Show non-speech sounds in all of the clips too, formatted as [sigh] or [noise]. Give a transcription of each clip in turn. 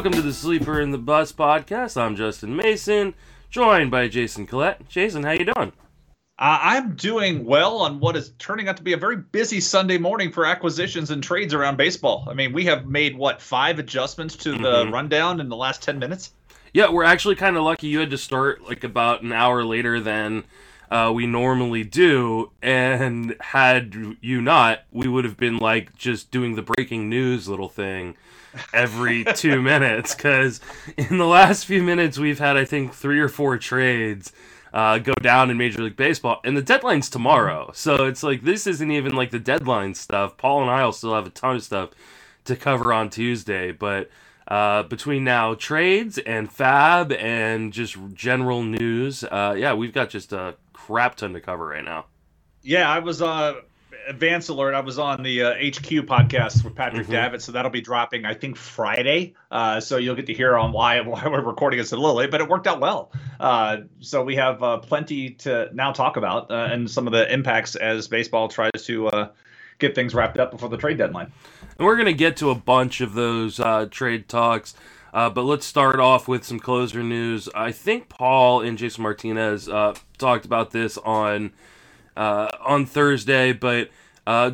Welcome to the Sleeper and the Bust podcast. I'm Justin Mason, joined by Jason Collette. Jason, how you doing? Uh, I'm doing well on what is turning out to be a very busy Sunday morning for acquisitions and trades around baseball. I mean, we have made what five adjustments to the mm-hmm. rundown in the last ten minutes. Yeah, we're actually kind of lucky. You had to start like about an hour later than uh, we normally do, and had you not, we would have been like just doing the breaking news little thing every two minutes. Because in the last few minutes, we've had I think three or four trades. Uh, go down in Major League Baseball, and the deadline's tomorrow. So it's like this isn't even like the deadline stuff. Paul and I will still have a ton of stuff to cover on Tuesday, but uh, between now trades and FAAB and just general news, uh, yeah, we've got just a crap ton to cover right now. Yeah, I was uh advance alert. I was on the uh, HQ podcast with Patrick mm-hmm. Davitt, so that'll be dropping I think Friday. Uh, so you'll get to hear on why [laughs] why we're recording this a little late, but it worked out well. Uh, so we have uh, plenty to now talk about uh, and some of the impacts as baseball tries to uh, get things wrapped up before the trade deadline. And we're gonna get to a bunch of those uh, trade talks. Uh, but let's start off with some closer news. I think Paul and Jason Martinez uh, talked about this on uh, on Thursday, but uh,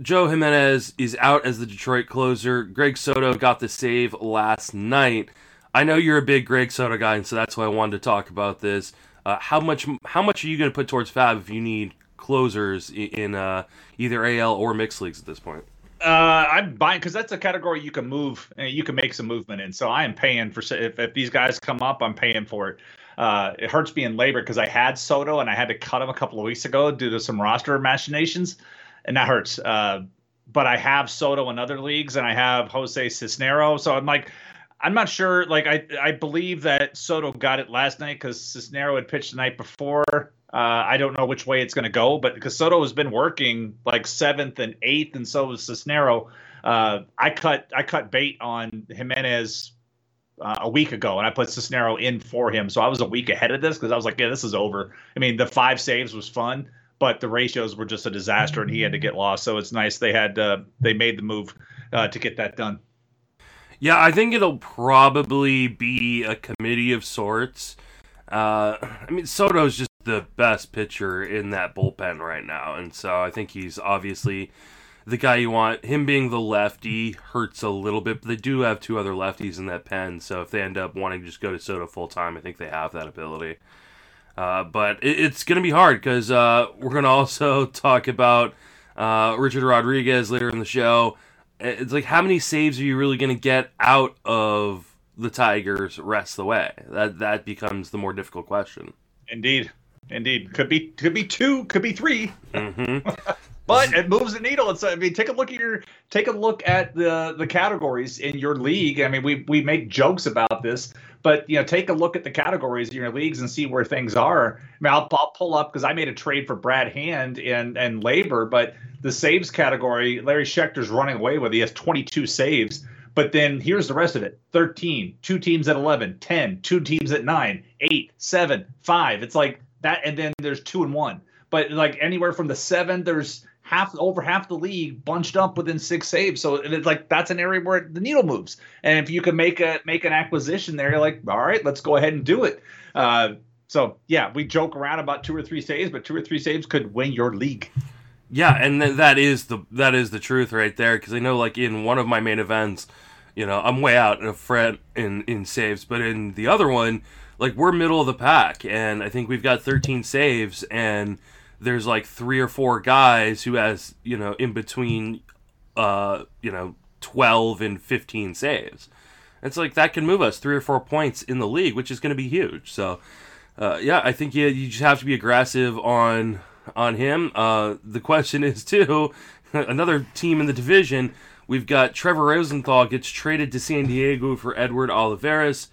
Joe Jimenez is out as the Detroit closer. Greg Soto got the save last night. I know you're a big Greg Soto guy, and so that's why I wanted to talk about this. Uh, how much how much are you going to put towards FAAB if you need closers in uh, either AL or mixed leagues at this point? Uh, I'm buying because that's a category you can move, and you can make some movement in. So I am paying for if, if these guys come up, I'm paying for it. Uh, it hurts being LABR because I had Soto and I had to cut him a couple of weeks ago due to some roster machinations, and that hurts. Uh, but I have Soto in other leagues, and I have Jose Cisnero, so I'm like, I'm not sure. Like I, I believe that Soto got it last night because Cisnero had pitched the night before. Uh, I don't know which way it's going to go, but because Soto has been working like seventh and eighth, and so was Cisnero. Uh, I cut I cut bait on Jimenez uh, a week ago, and I put Cisnero in for him. So I was a week ahead of this because I was like, yeah, this is over. I mean, the five saves was fun, but the ratios were just a disaster, and he had to get lost. So it's nice they had uh, they made the move uh, to get that done. Yeah, I think it'll probably be a committee of sorts. Uh, I mean, Soto's just the best pitcher in that bullpen right now, and so I think he's obviously the guy you want. Him being the lefty hurts a little bit, but they do have two other lefties in that pen, so if they end up wanting to just go to Soto full time, I think they have that ability. Uh, but it, it's going to be hard because uh, we're going [laughs] to also talk about uh, Richard Rodriguez later in the show. It's like how many saves are you really going to get out of the Tigers rest the way? That that becomes the more difficult question. Indeed. Indeed, could be could be two, could be 3 mm-hmm. [laughs] but it moves the needle. It's I mean, take a look at your take a look at the the categories in your league. I mean, we we make jokes about this, but you know, take a look at the categories in your leagues and see where things are. I mean, I'll, I'll pull up because I made a trade for Brad Hand and and LABR, but the saves category, Larry Schechter's running away with. He has 22 saves. But then here's the rest of it 13, two teams at 11, 10, two teams at 9, 8, 7, 5. It's like that, and then there's two and one. But like anywhere from the seven, there's half over half the league bunched up within six saves. So it's like that's an area where the needle moves. And if you can make a make an acquisition there, you're like, all right, let's go ahead and do it. Uh, so yeah, we joke around about two or three saves, but two or three saves could win your league. Yeah, and th- that is the that is the truth right there. Because I know, like in one of my main events, you know, I'm way out in a fret in in saves, but in the other one, like we're middle of the pack, and I think we've got 13 saves, and there's like three or four guys who has you know in between, uh, you know, 12 and 15 saves. It's like that can move us three or four points in the league, which is going to be huge. So, uh, yeah, I think you you just have to be aggressive on on him. Uh, the question is too, [laughs] another team in the division. We've got Trevor Rosenthal gets traded to San Diego for Edward Olivares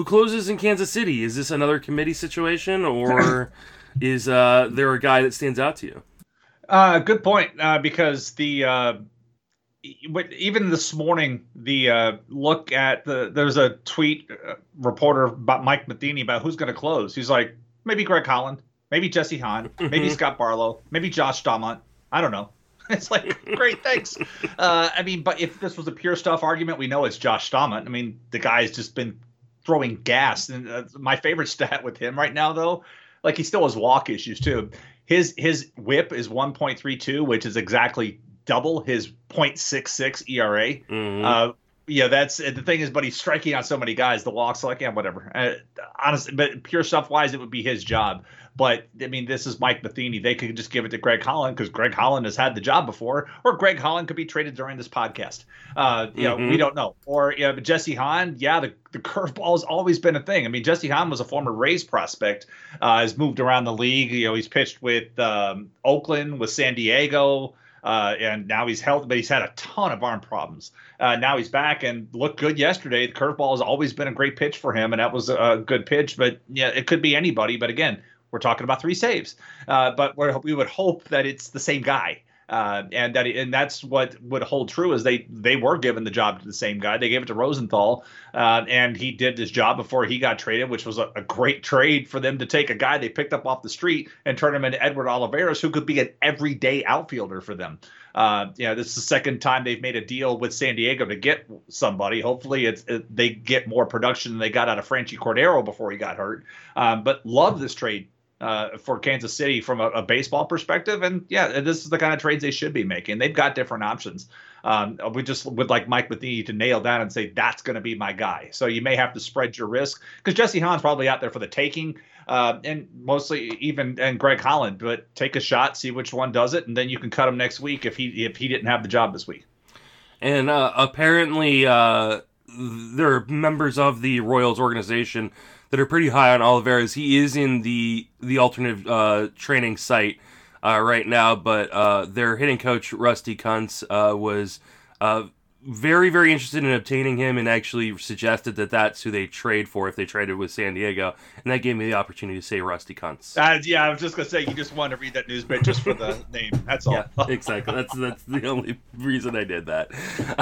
who closes in Kansas City? Is this another committee situation, or [laughs] is uh, there a guy that stands out to you? Uh, good point. Uh, because the uh, even this morning, the uh, look at the there's a tweet uh, reporter about Mike Matheny about who's going to close. He's like maybe Greg Holland, maybe Jesse Hahn, maybe mm-hmm. Scott Barlow, maybe Josh Staumont. I don't know. [laughs] it's like great, thanks. [laughs] Uh, I mean, but if this was a pure stuff argument, we know it's Josh Staumont. I mean, the guy's just been throwing gas. And uh, my favorite [laughs] stat with him right now, though, like he still has walk issues too. His his WHIP is 1.32, which is exactly double his 0.66 ERA. Mm-hmm. Uh, yeah, that's the thing is, but he's striking out so many guys. The walks, like, yeah, whatever. Uh, honestly, but pure stuff wise, it would be his job. But I mean, this is Mike Matheny. They could just give it to Greg Holland because Greg Holland has had the job before, or Greg Holland could be traded during this podcast. Uh, you mm-hmm. know, we don't know. Or yeah, but Jesse Hahn, yeah, the the curveball has always been a thing. I mean, Jesse Hahn was a former Rays prospect, uh, has moved around the league. You know, he's pitched with um, Oakland, with San Diego. Uh, and now he's healthy, but he's had a ton of arm problems. Uh, now he's back and looked good yesterday. The curveball has always been a great pitch for him, and that was a good pitch. But yeah, it could be anybody. But again, we're talking about three saves. Uh, but we would hope that it's the same guy. Uh, and that and that's what would hold true is they they were given the job to the same guy. They gave it to Rosenthal, uh, and he did his job before he got traded, which was a, a, great trade for them to take a guy they picked up off the street and turn him into Edward Olivares, who could be an everyday outfielder for them. Uh, you know, this is the second time they've made a deal with San Diego to get somebody. Hopefully, it's it, they get more production than they got out of Franchy Cordero before he got hurt. Um, but love this trade uh, for Kansas City from a, a, baseball perspective. And yeah, this is the kind of trades they should be making. They've got different options. Um, we just would like Mike Matheny to nail down and say that's going to be my guy. So you may have to spread your risk because Jesse Hahn's probably out there for the taking, uh, and mostly even and Greg Holland. But take a shot, see which one does it, and then you can cut him next week if he if he didn't have the job this week. And uh, apparently, uh, there are members of the Royals organization that are pretty high on Olivares. He is in the the alternative uh, training site uh, right now, but uh, their hitting coach Rusty Kuntz uh, was uh, very very interested in obtaining him, and actually suggested that that's who they trade for if they traded with San Diego, and that gave me the opportunity to say Rusty Kuntz. Uh, yeah, I was just gonna say you just wanted to read that news bit just for the [laughs] name. That's all. Yeah, exactly. That's that's the only reason I did that.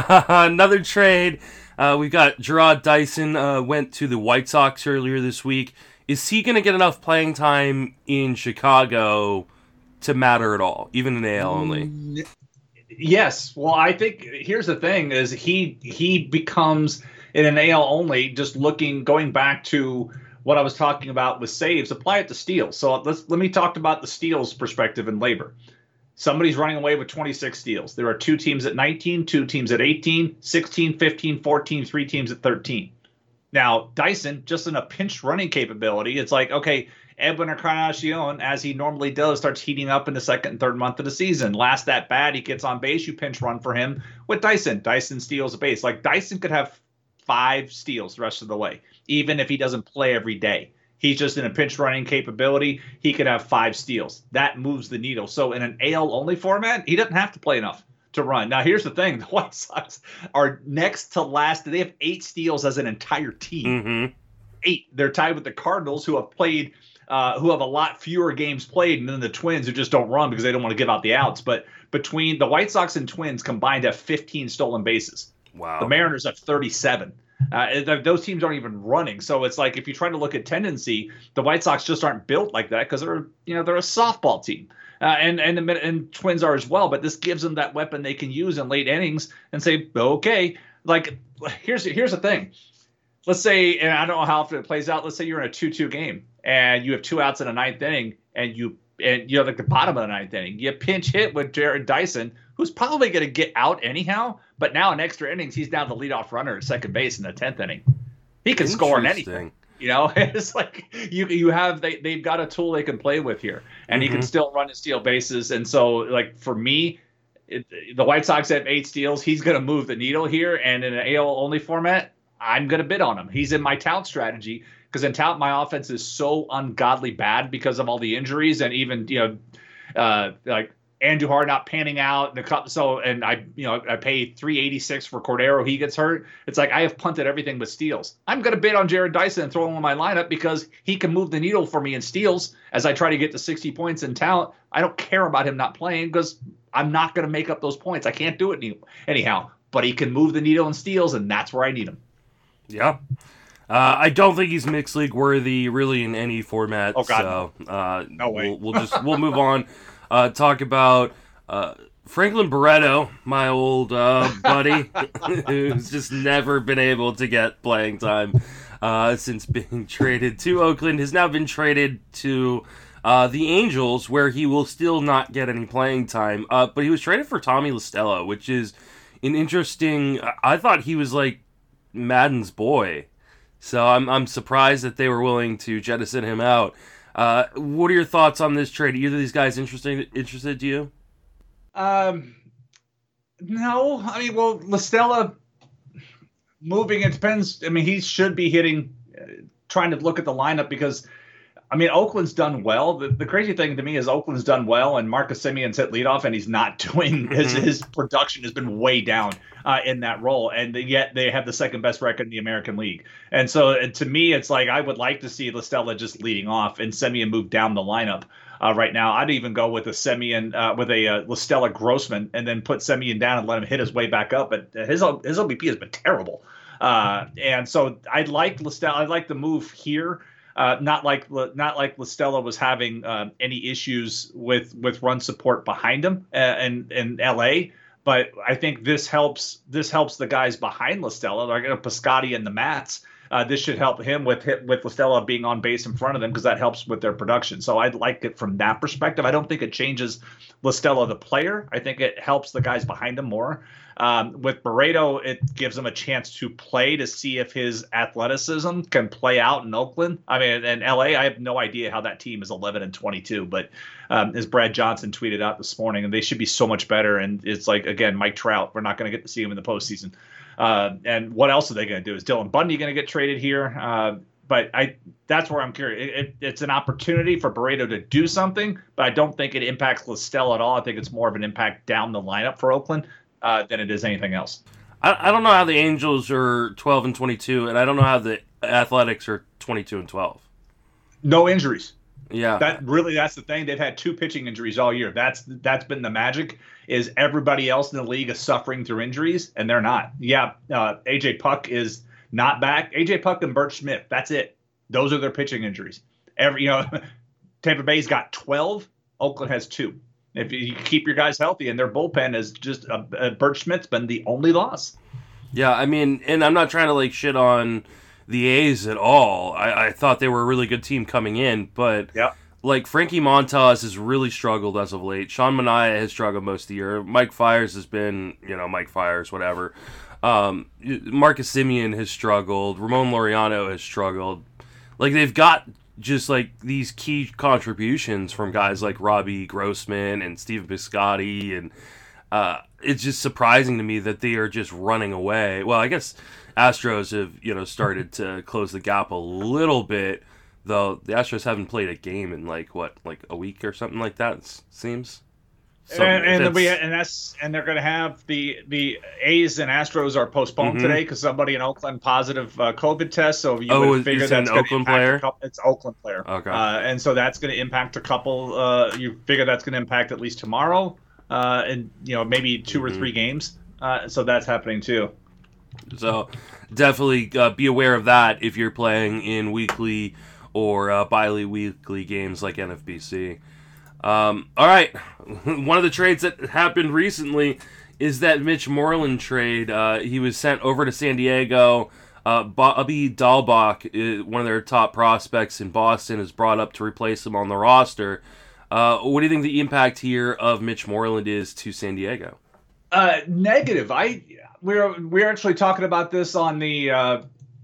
[laughs] another trade. Uh, we got Jarrod Dyson uh, went to the White Sox earlier this week. Is he going to get enough playing time in Chicago to matter at all, even in AL only? Yes. Well, I think here's the thing: is he he becomes in an AL only, just looking going back to what I was talking about with saves. Apply it to steals. So let's let me talk about the steals perspective in LABR. Somebody's running away with 26 steals. There are two teams at 19, two teams at 18, 16, 15, 14, three teams at 13. Now, Dyson, just in a pinch running capability, it's like, okay, Edwin Encarnacion, as he normally does, starts heating up in the second and third month of the season. Last that bad, he gets on base, you pinch run for him with Dyson. Dyson steals a base. Like Dyson could have five steals the rest of the way, even if he doesn't play every day. He's just in a pinch running capability. He could have five steals. That moves the needle. So in an AL only format, he doesn't have to play enough to run. Now here's the thing: [laughs] the White Sox are next to last. They have eight steals as an entire team. Mm-hmm. Eight. They're tied with the Cardinals, who have played. Uh, who have a lot fewer games played than the Twins, who just don't run because they don't want to give out the outs. But between the White Sox and Twins combined have 15 stolen bases. Wow. The Mariners have 37. Uh, those teams aren't even running, so it's like if you're trying to look at tendency, the White Sox just aren't built like that because they're you know they're a softball team, uh, and and the and Twins are as well. But this gives them that weapon they can use in late innings and say, okay, like here's here's the thing. Let's say, and I don't know how often it plays out. Let's say you're in a two-two game and you have two outs in a ninth inning, and you and you know like the bottom of the ninth inning, you pinch hit with Jarrod Dyson, who's probably going to get out anyhow. But now in extra innings, he's down the leadoff runner at second base in the tenth inning. He can score in anything. You know, [laughs] it's like you you have they they've got a tool they can play with here, and mm-hmm. he can mm-hmm. still run and steal bases. And so, like for me, it, the White Sox have eight steals. He's going to move the needle here, and in an AL only format, I'm going to bid on him. He's in my tout strategy because in tout my offense is so ungodly bad because of all the injuries and even you know uh, like Andujar not panning out, and the cup. So, and I, you know, I pay three eighty six for Cordero. He gets hurt. It's like I have punted everything but steals. I'm going to bid on Jarrod Dyson and throw him in my lineup because he can move the needle for me in steals as I try to get to sixty points in talent. I don't care about him not playing because I'm not going to make up those points. I can't do it anyhow. But he can move the needle in steals, and that's where I need him. Yeah. Uh, I don't think he's mixed league worthy, really, in any format. Oh God, so uh, no way. We'll, we'll just we'll move on. [laughs] Uh, talk about uh, Franklin Barreto, my old uh, buddy, [laughs] who's just never been able to get playing time uh, since being [laughs] traded to Oakland, has now been traded to uh, the Angels, where he will still not get any playing time. Uh, but he was traded for Tommy La Stella, which is an interesting. I thought he was like Maddon's boy, so I'm I'm surprised that they were willing to jettison him out. Uh, what are your thoughts on this trade? Are either of these guys interesting interested to you? Um, no, I mean, well, La Stella moving. It depends. I mean, he should be hitting, uh, trying to look at the lineup because I mean, Oakland's done well. The, the, crazy thing to me is Oakland's done well, and Marcus Semien's hit leadoff, and he's not [laughs] doing his mm-hmm. his production has been way down uh, in that role, and yet they have the second best record in the American League. And so, uh, to me, it's like I would like to see La Stella just leading off and Semien move down the lineup. Uh, right now, I'd even go with a Semien uh, with a uh, La Stella Grossman, and then put Semien down and let him hit his way back up. But his his OBP has been terrible, uh, and so I'd like La Stella. I'd like the move here. Uh, not like not like La Stella was having uh, any issues with with run support behind him uh, in in LA. But I think this helps this helps the guys behind La Stella, like Piscotty and the Mats. Uh, this should help him with with La Stella being on base in front of them because that helps with their production. So I'd like it from that perspective. I don't think it changes La Stella the player. I think it helps the guys behind him more. Um, with Barreto, it gives him a chance to play to see if his athleticism can play out in Oakland. I mean, in LA, I have no idea how that team is 11 and 22, but um, as Brad Johnson tweeted out this morning, and they should be so much better. And it's like again, Mike Trout, we're not going to get to see him in the postseason. Uh, and what else are they going to do? Is Dylan Bundy going to get traded here? Uh, but I that's where I'm curious. It, it, it's an opportunity for Barreto to do something, but I don't think it impacts La Stella at all. I think it's more of an impact down the lineup for Oakland uh, than it is anything else. I, I don't know how the Angels are 12 and 22, and I don't know how the Athletics are 22 and 12. No injuries. Yeah. That really that's the thing. They've had two pitching injuries all year. That's that's been the magic. Is everybody else in the league is suffering through injuries and they're not. Yeah, uh, AJ Puk is not back. AJ Puk and Burch Smith. That's it. Those are their pitching injuries. Every you know, [laughs] Tampa Bay's got 12. Oakland has two. If you keep your guys healthy and their bullpen is just uh, uh, Burch Smith's been the only loss. Yeah, I mean, and I'm not trying to like shit on the A's at all. I, I thought they were a really good team coming in, but yeah. like Frankie Montas has really struggled as of late. Sean Manaea has struggled most of the year. Mike Fiers has been, you know, Mike Fiers, whatever. Um, Marcus Semien has struggled. Ramon Laureano has struggled. Like they've got just like these key contributions from guys like Robbie Grossman and Steve Piscotty, and uh, it's just surprising to me that they are just running away. Well, I guess Astros have you know started to close the gap a little bit, though the Astros haven't played a game in like what like a week or something like that. seems. So and and, we, and that's and they're going to have the the A's and Astros are postponed mm-hmm. today because somebody in Oakland positive uh, COVID test. So you oh, would figure that's an Oakland player. Couple, it's Oakland player. Okay. Uh, and so that's going to impact a couple. Uh, you figure that's going to impact at least tomorrow, uh, and you know maybe 2 mm-hmm. or three games. Uh, so that's happening too. So definitely uh, be aware of that if you're playing in weekly or uh, bi-weekly games like NFBC. Um, all right, [laughs] one of the trades that happened recently is that Mitch Moreland trade. Uh, he was sent over to San Diego. Uh, Bobby Dalbec, one of their top prospects in Boston, is brought up to replace him on the roster. Uh, what do you think the impact here of Mitch Moreland is to San Diego? Uh, negative. I we're we're actually talking about this on the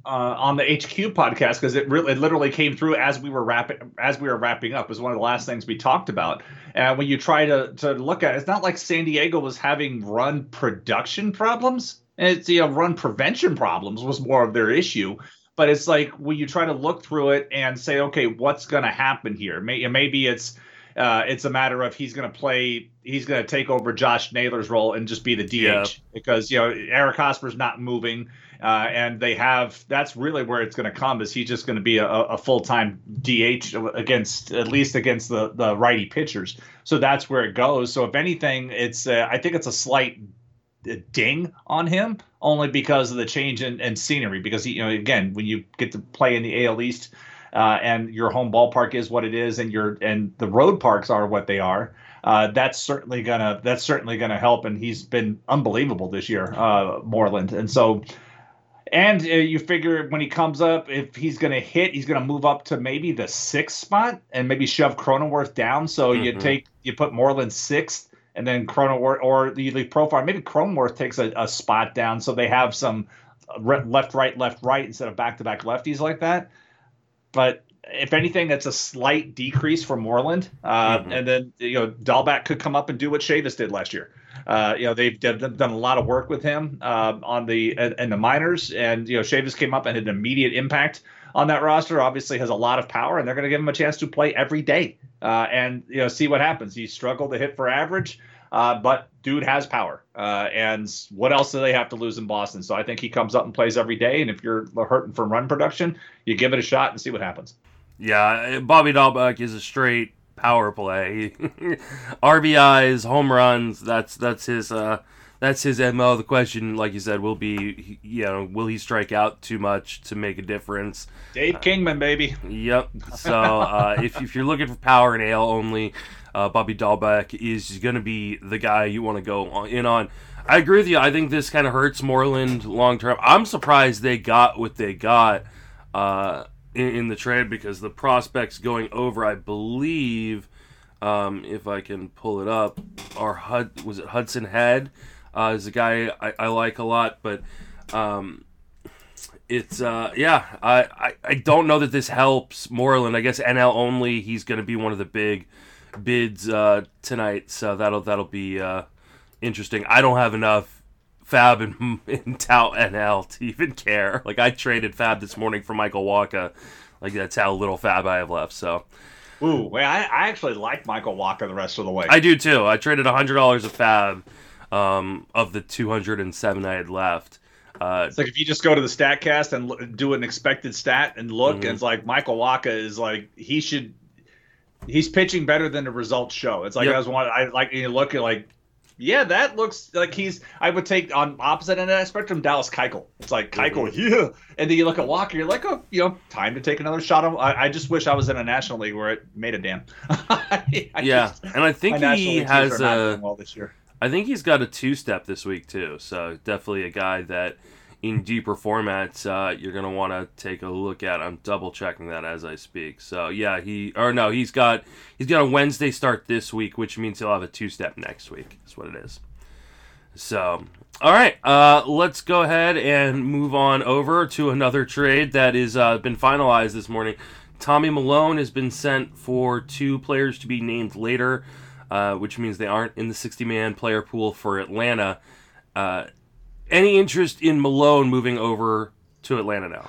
uh, on the HQ podcast because it really it literally came through as we were wrapping as we were wrapping up. It was one of the last things we talked about. And when you try to to look at it, it's not like San Diego was having run production problems. It's you know run prevention problems was more of their issue. But it's like when you try to look through it and say, okay, what's going to happen here? Maybe it's uh, it's a matter of he's going to play, he's going to take over Josh Naylor's role and just be the DH yeah. because you know Eric Hosmer's not moving. Uh, and they have that's really where it's going to come is he's just going to be a, a full-time DH against at least against the the righty pitchers. So that's where it goes. So if anything, it's uh, I think it's a slight ding on him only because of the change in, in scenery because he, you know again when you get to play in the AL East uh, and your home ballpark is what it is, and your and the road parks are what they are. Uh, that's certainly gonna that's certainly gonna help, and he's been unbelievable this year, uh, Moreland, and so. And uh, you figure when he comes up, if he's going to hit, he's going to move up to maybe the sixth spot and maybe shove Cronenworth down. So mm-hmm. you take you put Moreland sixth, and then Cronenworth or the leave profile. Maybe Cronenworth takes a, a spot down, so they have some left, right, left, right instead of back to back lefties like that. But if anything, that's a slight decrease for Moreland. Uh, mm-hmm. And then you know Dalbec could come up and do what Chavis did last year. Uh, you know they've done, done a lot of work with him uh, on the and the minors, and you know Chavis came up and had an immediate impact on that roster. Obviously has a lot of power, and they're going to give him a chance to play every day uh, and you know see what happens. He struggled to hit for average. Uh, but dude has power. Uh, and what else do they have to lose in Boston? So I think he comes up and plays every day. And if you're hurting from run production, you give it a shot and see what happens. Yeah, Bobby Dalbec is a straight power play. [laughs] RBIs, home runs. That's that's his uh, that's his mo. The question, like you said, will be you know will he strike out too much to make a difference? Dave Kingman, baby. Yep. So uh, if if you're looking for power and AL only, uh, Bobby Dalbec is going to be the guy you want to go in on. I agree with you. I think this kind of hurts Moreland long term. I'm surprised they got what they got. Uh, in, in the trade because the prospects going over, I believe, um, if I can pull it up, are Hud was it Hudson Head uh, is a guy I, I like a lot, but um, it's uh, yeah I, I, I don't know that this helps Moreland. I guess NL only. He's going to be one of the big bids uh, tonight, so that'll that'll be uh, interesting. I don't have enough FAAB and, [laughs] and Tout NL to even care. Like I traded FAAB this morning for Michael Wacha. Like that's how little FAAB I have left. So. Ooh, wait, I, I actually like Michael Wacha the rest of the way. I do too. I traded hundred dollars of FAAB um, of the two hundred and seven I had left. Uh, it's like if you just go to the Statcast and look, do an expected stat and look, mm-hmm. and it's like Michael Wacha is like he should. He's pitching better than the results show. It's like yep. I was one. I like you look at like yeah, that looks like he's. I would take on opposite end of that spectrum, Dallas Keuchel. It's like Keuchel, mm-hmm. yeah, and then you look at Walker, you're like, oh, you know, time to take another shot. On, I, I just wish I was in a National League where it made a damn. I, [laughs] I yeah, just, and I think he has a. Well this year. I think he's got a two step this week too. So definitely a guy that in deeper formats, uh, you're gonna want to take a look at. I'm double checking that as I speak. So yeah, he or no, he's got he's got a Wednesday start this week, which means he'll have a two step next week. That's what it is. So all right, uh, let's go ahead and move on over to another trade that is uh, been finalized this morning. Tommy Milone has been sent for two players to be named later, uh, which means they aren't in the 60 man player pool for Atlanta. Any interest in Milone moving over to Atlanta now?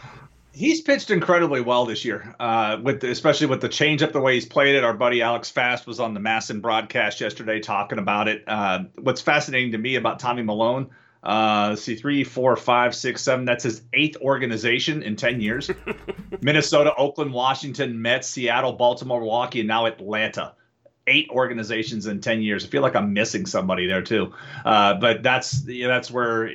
He's pitched incredibly well this year, uh, with the, especially with the change up the way he's played it. Our buddy Alex Fast was on the Masson broadcast yesterday talking about it. Uh, what's fascinating to me about Tommy Milone, uh, see three, four, five, six, seven. That's his eighth organization in ten years. [laughs] Minnesota, Oakland, Washington, Mets, Seattle, Baltimore, Milwaukee, and now Atlanta eight organizations in 10 years. I feel like I'm missing somebody there too. Uh, but that's you know, that's where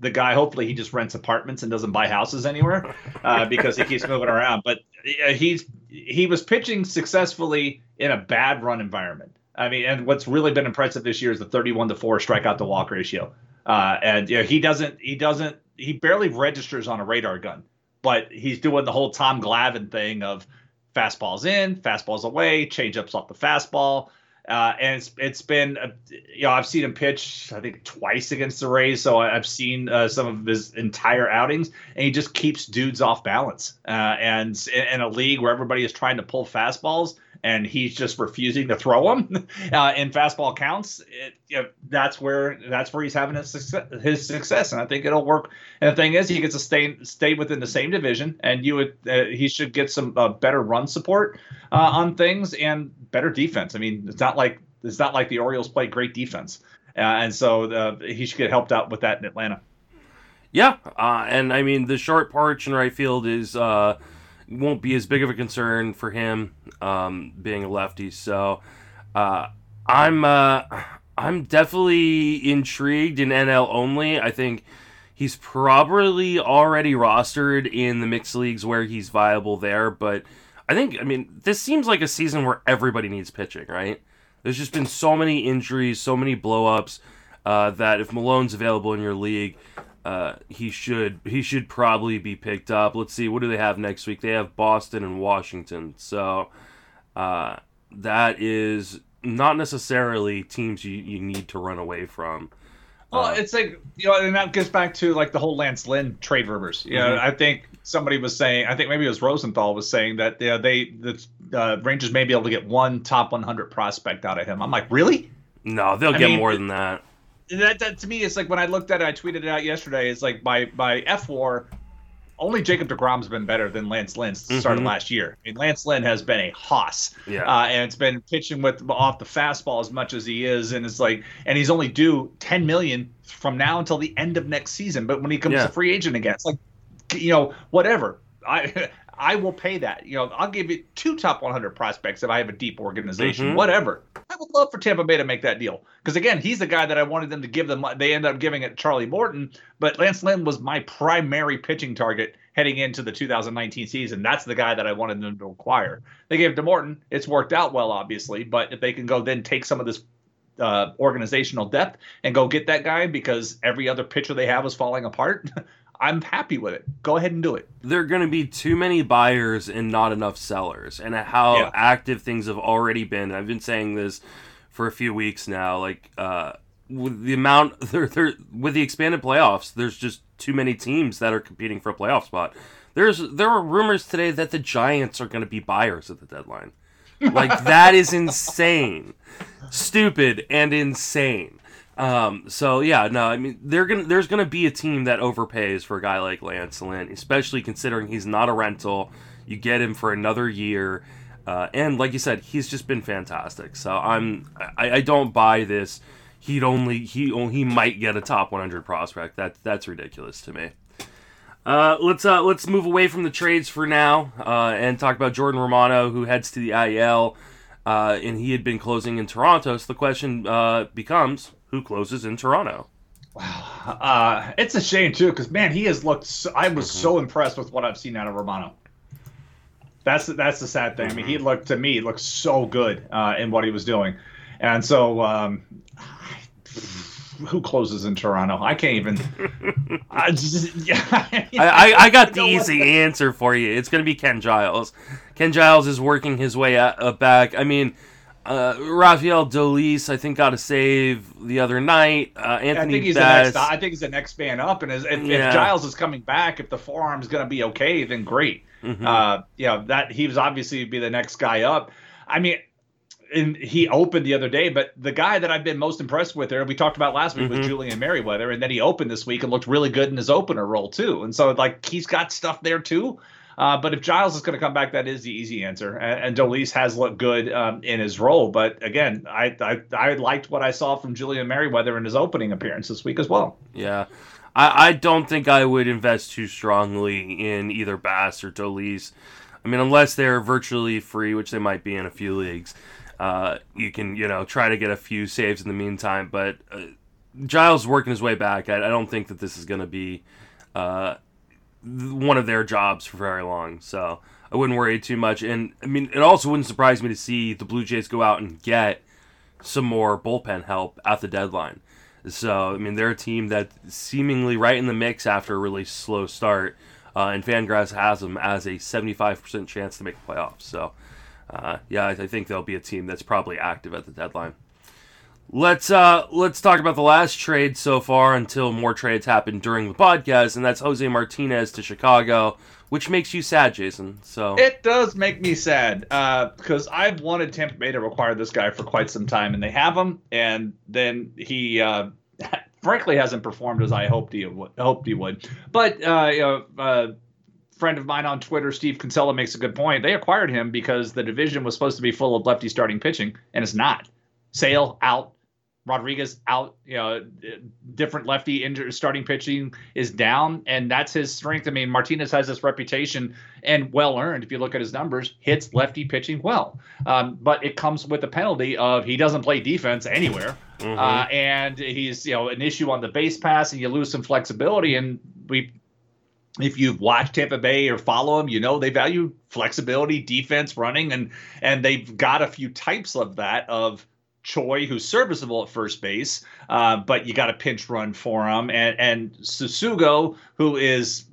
the guy hopefully he just rents apartments and doesn't buy houses anywhere uh, [laughs] because he keeps moving around. But he's he was pitching successfully in a bad run environment. I mean, and what's really been impressive this year is the 31 to 4 strikeout to walk ratio. Uh, and you know, he doesn't he doesn't he barely registers on a radar gun, but he's doing the whole Tom Glavine thing of fastballs in, fastballs away, changeups off the fastball. Uh, and it's it's been uh, you know I've seen him pitch I think twice against the Rays, so I've seen uh, some of his entire outings, and he just keeps dudes off balance. Uh, and in, a league where everybody is trying to pull fastballs, and he's just refusing to throw them [laughs] uh, in fastball counts. It, that's where that's where he's having his success, his success, and I think it'll work. And the thing is, he gets to stay stay within the same division, and you would uh, he should get some uh, better run support uh, on things and better defense. I mean, it's not like it's not like the Orioles play great defense, uh, and so uh, he should get helped out with that in Atlanta. Yeah, and I mean the short porch in right field is won't be as big of a concern for him um, being a lefty. So uh, I'm uh, I'm definitely intrigued in NL only. I think he's probably already rostered in the mixed leagues where he's viable there, but I think I mean this seems like a season where everybody needs pitching, right? There's just been so many injuries, so many blowups uh, that if Milone's available in your league, uh, he should he should probably be picked up. Let's see, what do they have next week? They have Boston and Washington, so uh, that is not necessarily teams you, you need to run away from. Well, uh, it's like you know, and that gets back to like the whole Lance Lynn trade rumors. You know, mm-hmm. I think somebody was saying, I think maybe it was Rosenthal was saying that you know, they the uh, Rangers may be able to get one top 100 prospect out of him. I'm like, really? No, they'll I get mean, more than that. That, that to me is like when I looked at it, I tweeted it out yesterday. It's like by by fWAR, only Jacob Degrom's been better than Lance Lynn mm-hmm. started last year. I mean, Lance Lynn has been a hoss, yeah, uh, and it's been pitching with off the fastball as much as he is, and it's like, and he's only due 10 million from now until the end of next season. But when he comes yeah. a free agent again, it's like, you know, whatever. I [laughs] I will pay that. You know, I'll give you two top 100 prospects if I have a deep organization, mm-hmm. whatever. I would love for Tampa Bay to make that deal because again, he's the guy that I wanted them to give them. They ended up giving it Charlie Morton, but Lance Lynn was my primary pitching target heading into the 2019 season. That's the guy that I wanted them to acquire. They gave to Morton. It's worked out well, obviously, but if they can go then take some of this uh, organizational depth and go get that guy because every other pitcher they have is falling apart. [laughs] I'm happy with it. Go ahead and do it. There are going to be too many buyers and not enough sellers, and how yeah. active things have already been. I've been saying this for a few weeks now. Like uh, with the amount, [laughs] there, there, with the expanded playoffs, there's just too many teams that are competing for a playoff spot. There's there are rumors today that the Giants are going to be buyers at the deadline. Like that is [laughs] insane, stupid, and insane. Um, so yeah, no, I mean gonna there's gonna be a team that overpays for a guy like Lance Lynn, especially considering he's not a rental. You get him for another year, uh, and like you said, he's just been fantastic. So I'm I, I don't buy this. He'd only he he might get a top 100 prospect. That that's ridiculous to me. Uh, let's uh, let's move away from the trades for now uh, and talk about Jordan Romano, who heads to the IL, uh, and he had been closing in Toronto. So the question uh, becomes, who closes in Toronto. Wow, uh, it's a shame too, because man, he has looked. So, I was mm-hmm. so impressed with what I've seen out of Romano. That's that's the sad thing. Mm-hmm. I mean, he mm-hmm. looked to me looked so good uh, in what he was doing, and so um, who closes in Toronto? I can't even. [laughs] I, just, [laughs] yeah, I, I, I, got [laughs] the easy answer for you. It's going to be Ken Giles. Ken Giles is working his way uh, back. I mean uh, Rafael Dolis, I think, got a save the other night. Uh, Anthony I think he's Bass. the next. I think he's the next man up, and if, yeah. if Giles is coming back, if the forearm is going to be okay, then great. Mm-hmm. Uh, you know that he was obviously be the next guy up. I mean, and he opened the other day, but the guy that I've been most impressed with there, we talked about last week, mm-hmm. was Julian Merryweather, and then he opened this week and looked really good in his opener role too. And so like he's got stuff there too. Uh, but if Giles is going to come back, that is the easy answer. And, and has looked good um, in his role. But again, I, I, I liked what I saw from Julian Merryweather in his opening appearance this week as well. Yeah. I, I don't think I would invest too strongly in either Bass or Dolis. I mean, unless they're virtually free, which they might be in a few leagues, uh, you can you know try to get a few saves in the meantime. But uh, Giles working his way back. I, I don't think that this is going to be uh, one of their jobs for very long. So I wouldn't worry too much. And I mean, it also wouldn't surprise me to see the Blue Jays go out and get some more bullpen help at the deadline. So I mean, they're a team that seemingly right in the mix after a really slow start. Uh, and Fangraphs has them as a 75% chance to make the playoffs. So, uh, yeah, I think they'll be a team that's probably active at the deadline. Let's uh let's talk about the last trade so far until more trades happen during the podcast, and that's Jose Martinez to Chicago, which makes you sad, Jason. So it does make me sad uh, because I've wanted Tampa Bay to acquire this guy for quite some time, and they have him, and then he. Uh, [laughs] frankly, hasn't performed as I hoped he would. Hoped he would, but uh, you know, uh, friend of mine on Twitter, Steve Kinsella, makes a good point. They acquired him because the division was supposed to be full of lefty starting pitching, and it's not. Sale out, Rodriguez out, you know, different lefty injured starting pitching is down, and that's his strength. I mean, Martinez has this reputation and well earned. If you look at his numbers, hits lefty pitching well, um, but it comes with the penalty of he doesn't play defense anywhere, mm-hmm. uh, and he's you know an issue on the base pass, and you lose some flexibility. And we if you've watched Tampa Bay or follow them, you know they value flexibility, defense, running, and and they've got a few types of that of Choi, who's serviceable at first base, uh, but you got a pinch run for him, and and Tsutsugo, who is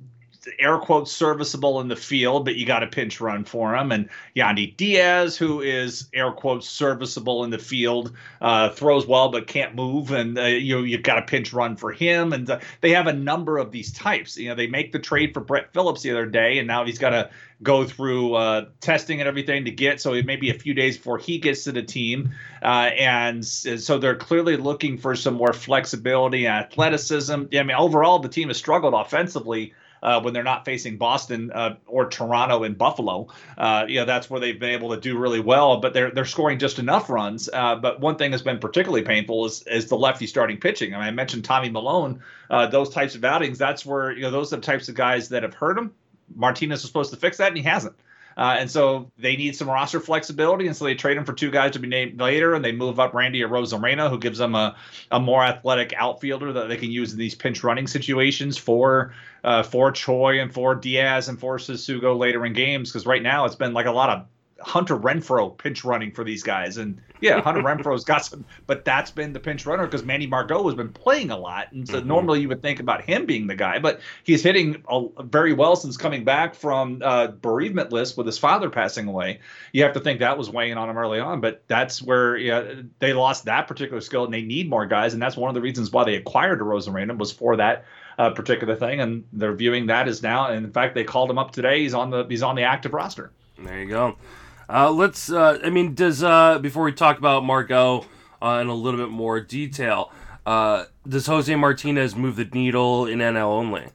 air quotes serviceable in the field, but you got a pinch run for him. And Yandy Diaz, who is air quotes serviceable in the field, uh, throws well but can't move, and uh, you know you've got a pinch run for him. And uh, they have a number of these types. You know, they make the trade for Brett Phillips the other day, and now he's got to go through uh, testing and everything to get. So it may be a few days before he gets to the team, uh, and so they're clearly looking for some more flexibility and athleticism. I mean, overall, the team has struggled offensively uh, when they're not facing Boston uh, or Toronto and Buffalo. Uh, you know, that's where they've been able to do really well, but they're they're scoring just enough runs. Uh, but one thing that's been particularly painful is is the lefty starting pitching. I, mean, I mentioned Tommy Milone. Uh, those types of outings, that's where you know those are the types of guys that have hurt him. Martinez was supposed to fix that, and he hasn't. Uh, and so they need some roster flexibility, and so they trade him for two guys to be named later, and they move up Randy or Arozarena, who gives them a, a more athletic outfielder that they can use in these pinch running situations for uh, for Choi and for Diaz and for Tsutsugo later in games. Because right now it's been like a lot of Hunter Renfroe pinch running for these guys. And yeah, Hunter [laughs] Renfroe's got some, but that's been the pinch runner because Manny Margot has been playing a lot. And so mm-hmm. normally you would think about him being the guy, but he's hitting a, very well since coming back from uh, bereavement list with his father passing away. You have to think that was weighing on him early on, but that's where yeah, they lost that particular skill and they need more guys. And that's one of the reasons why they acquired Arozarena was for that uh, particular thing. And they're viewing that as now. And in fact, they called him up today. He's on the, he's on the active roster. There you go. Uh, let's. Uh, I mean, does uh, before we talk about Margot uh, in a little bit more detail, uh, does Jose Martinez move the needle in NL only?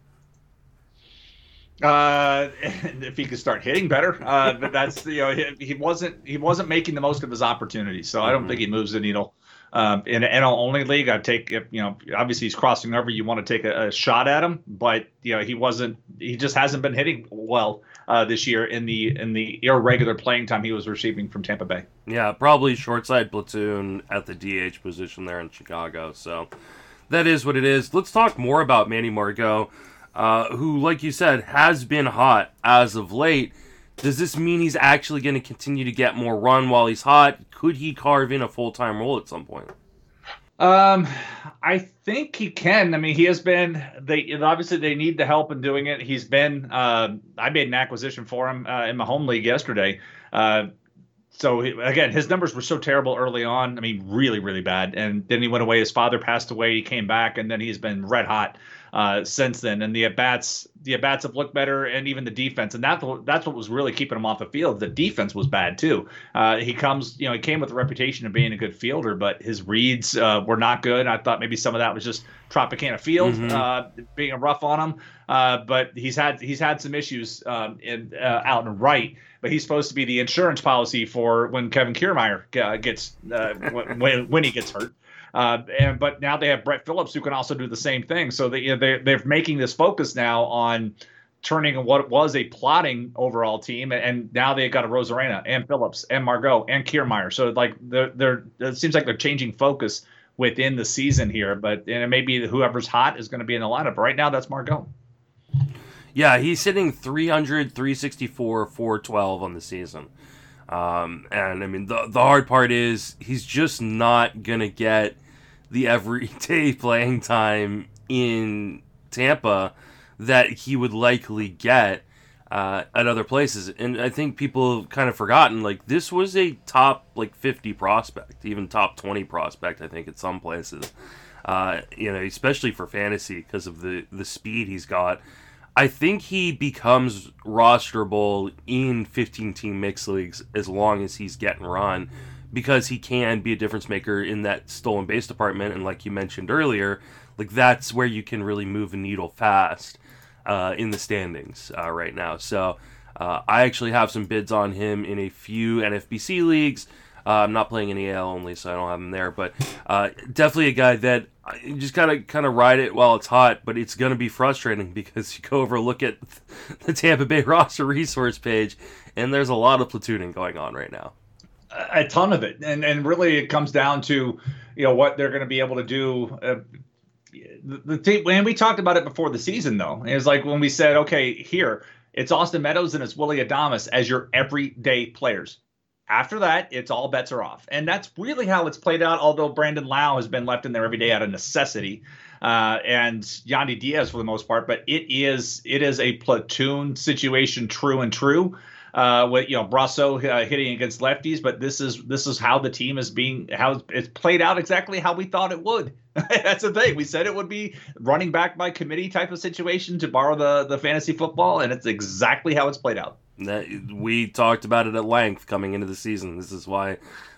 Uh, [laughs] if he could start hitting better, uh, but that's you know he, he, wasn't he wasn't making the most of his opportunities, so I don't mm-hmm. think he moves the needle. Um, in an NL only league, I'd take you know obviously he's crossing over. You want to take a, a, shot at him, but you know he wasn't. He just hasn't been hitting well uh, this year in the in the irregular playing time he was receiving from Tampa Bay. Yeah, probably short side platoon at the DH position there in Chicago. So that is what it is. Let's talk more about Manny Margot, uh, who, like you said, has been hot as of late. Does this mean he's actually going to continue to get more run while he's hot? Could he carve in a full time role at some point? Um, I think he can. I mean, he has been. They obviously they need the help in doing it. He's been. Uh, I made an acquisition for him uh, in my home league yesterday. Uh, so he, again, his numbers were so terrible early on. I mean, really, really bad. And then he went away. His father passed away. He came back, and then he's been red hot uh, since then. And the at bats, the at bats have looked better, and even the defense. And that's that's what was really keeping him off the field. The defense was bad too. Uh, he comes, you know, he came with a reputation of being a good fielder, but his reads uh, were not good. I thought maybe some of that was just Tropicana Field mm-hmm. Uh, being rough on him. Uh, but he's had he's had some issues um, in uh, out and right. But he's supposed to be the insurance policy for when Kevin Kiermaier gets when, when he gets hurt. Uh, and but now they have Brett Phillips who can also do the same thing. So they, they they're making this focus now on turning what was a plotting overall team, and now they've got a Rosarena and Phillips and Margot and Kiermaier. So like they're they're it seems like they're changing focus within the season here. But and it may be whoever's hot is going to be in the lineup. Right now, that's Margot. Yeah, he's hitting 300, 364, 412 on the season. Um, and I mean, the, the hard part is he's just not going to get the everyday [laughs] playing time in Tampa that he would likely get uh, at other places. And I think people have kind of forgotten like this was a top like 50 prospect, even top 20 prospect. I think at some places, uh, you know, especially for fantasy because of the the speed he's got. I think he becomes rosterable in 15 team mixed leagues as long as he's getting run because he can be a difference maker in that stolen base department. And like you mentioned earlier, like that's where you can really move a needle fast uh, in the standings uh, right now. So uh, I actually have some bids on him in a few NFBC leagues. Uh, I'm not playing any AL only, so I don't have him there. But uh, definitely a guy that you just gotta kind of ride it while it's hot. But it's gonna be frustrating [laughs] because you go over look at [laughs] the Tampa Bay [laughs] roster resource page, and there's a lot of platooning going on right now. A ton of it, and and really it comes down to you know what they're going to be able to do. Uh, the, the thing when we talked about it before the season though, it was like when we said, okay, here it's Austin Meadows and it's Willy Adames as your everyday players. After that, it's all bets are off, and that's really how it's played out. Although Brandon Lowe has been left in there every day out of necessity, uh, and Yandy Diaz for the most part, but it is it is a platoon situation, true and true uh, with you know Brosseau uh, hitting against lefties, but this is this is how the team is being how it's played out exactly how we thought it would. [laughs] That's the thing. We said it would be running back by committee type of situation to borrow the the fantasy football, and it's exactly how it's played out. That, we talked about it at length coming into the season. This is why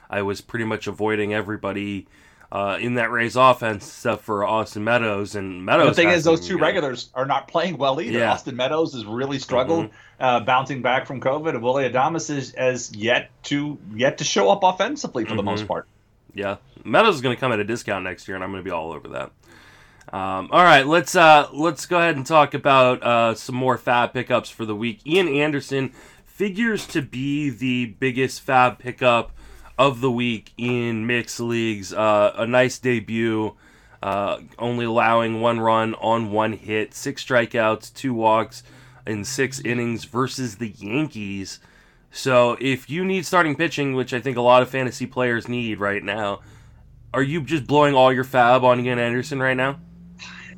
I was pretty much avoiding everybody uh, in that Rays offense except for Austin Meadows and Meadows. The thing is, those two regulars are not playing well either. Yeah. Austin Meadows has really struggled mm-hmm. uh, bouncing back from COVID, and Willy Adames is, has yet to yet to show up offensively for mm-hmm. the most mm-hmm. part. Yeah, Meadows is going to come at a discount next year, and I'm going to be all over that. Um, all right, let's uh, let's go ahead and talk about uh, some more FAAB pickups for the week. Ian Anderson figures to be the biggest FAAB pickup of the week in mixed leagues. Uh, a nice debut, uh, only allowing one run on one hit, six strikeouts, two walks in six innings versus the Yankees. So if you need starting pitching, which I think a lot of fantasy players need right now, are you just blowing all your FAAB on Ian Anderson right now?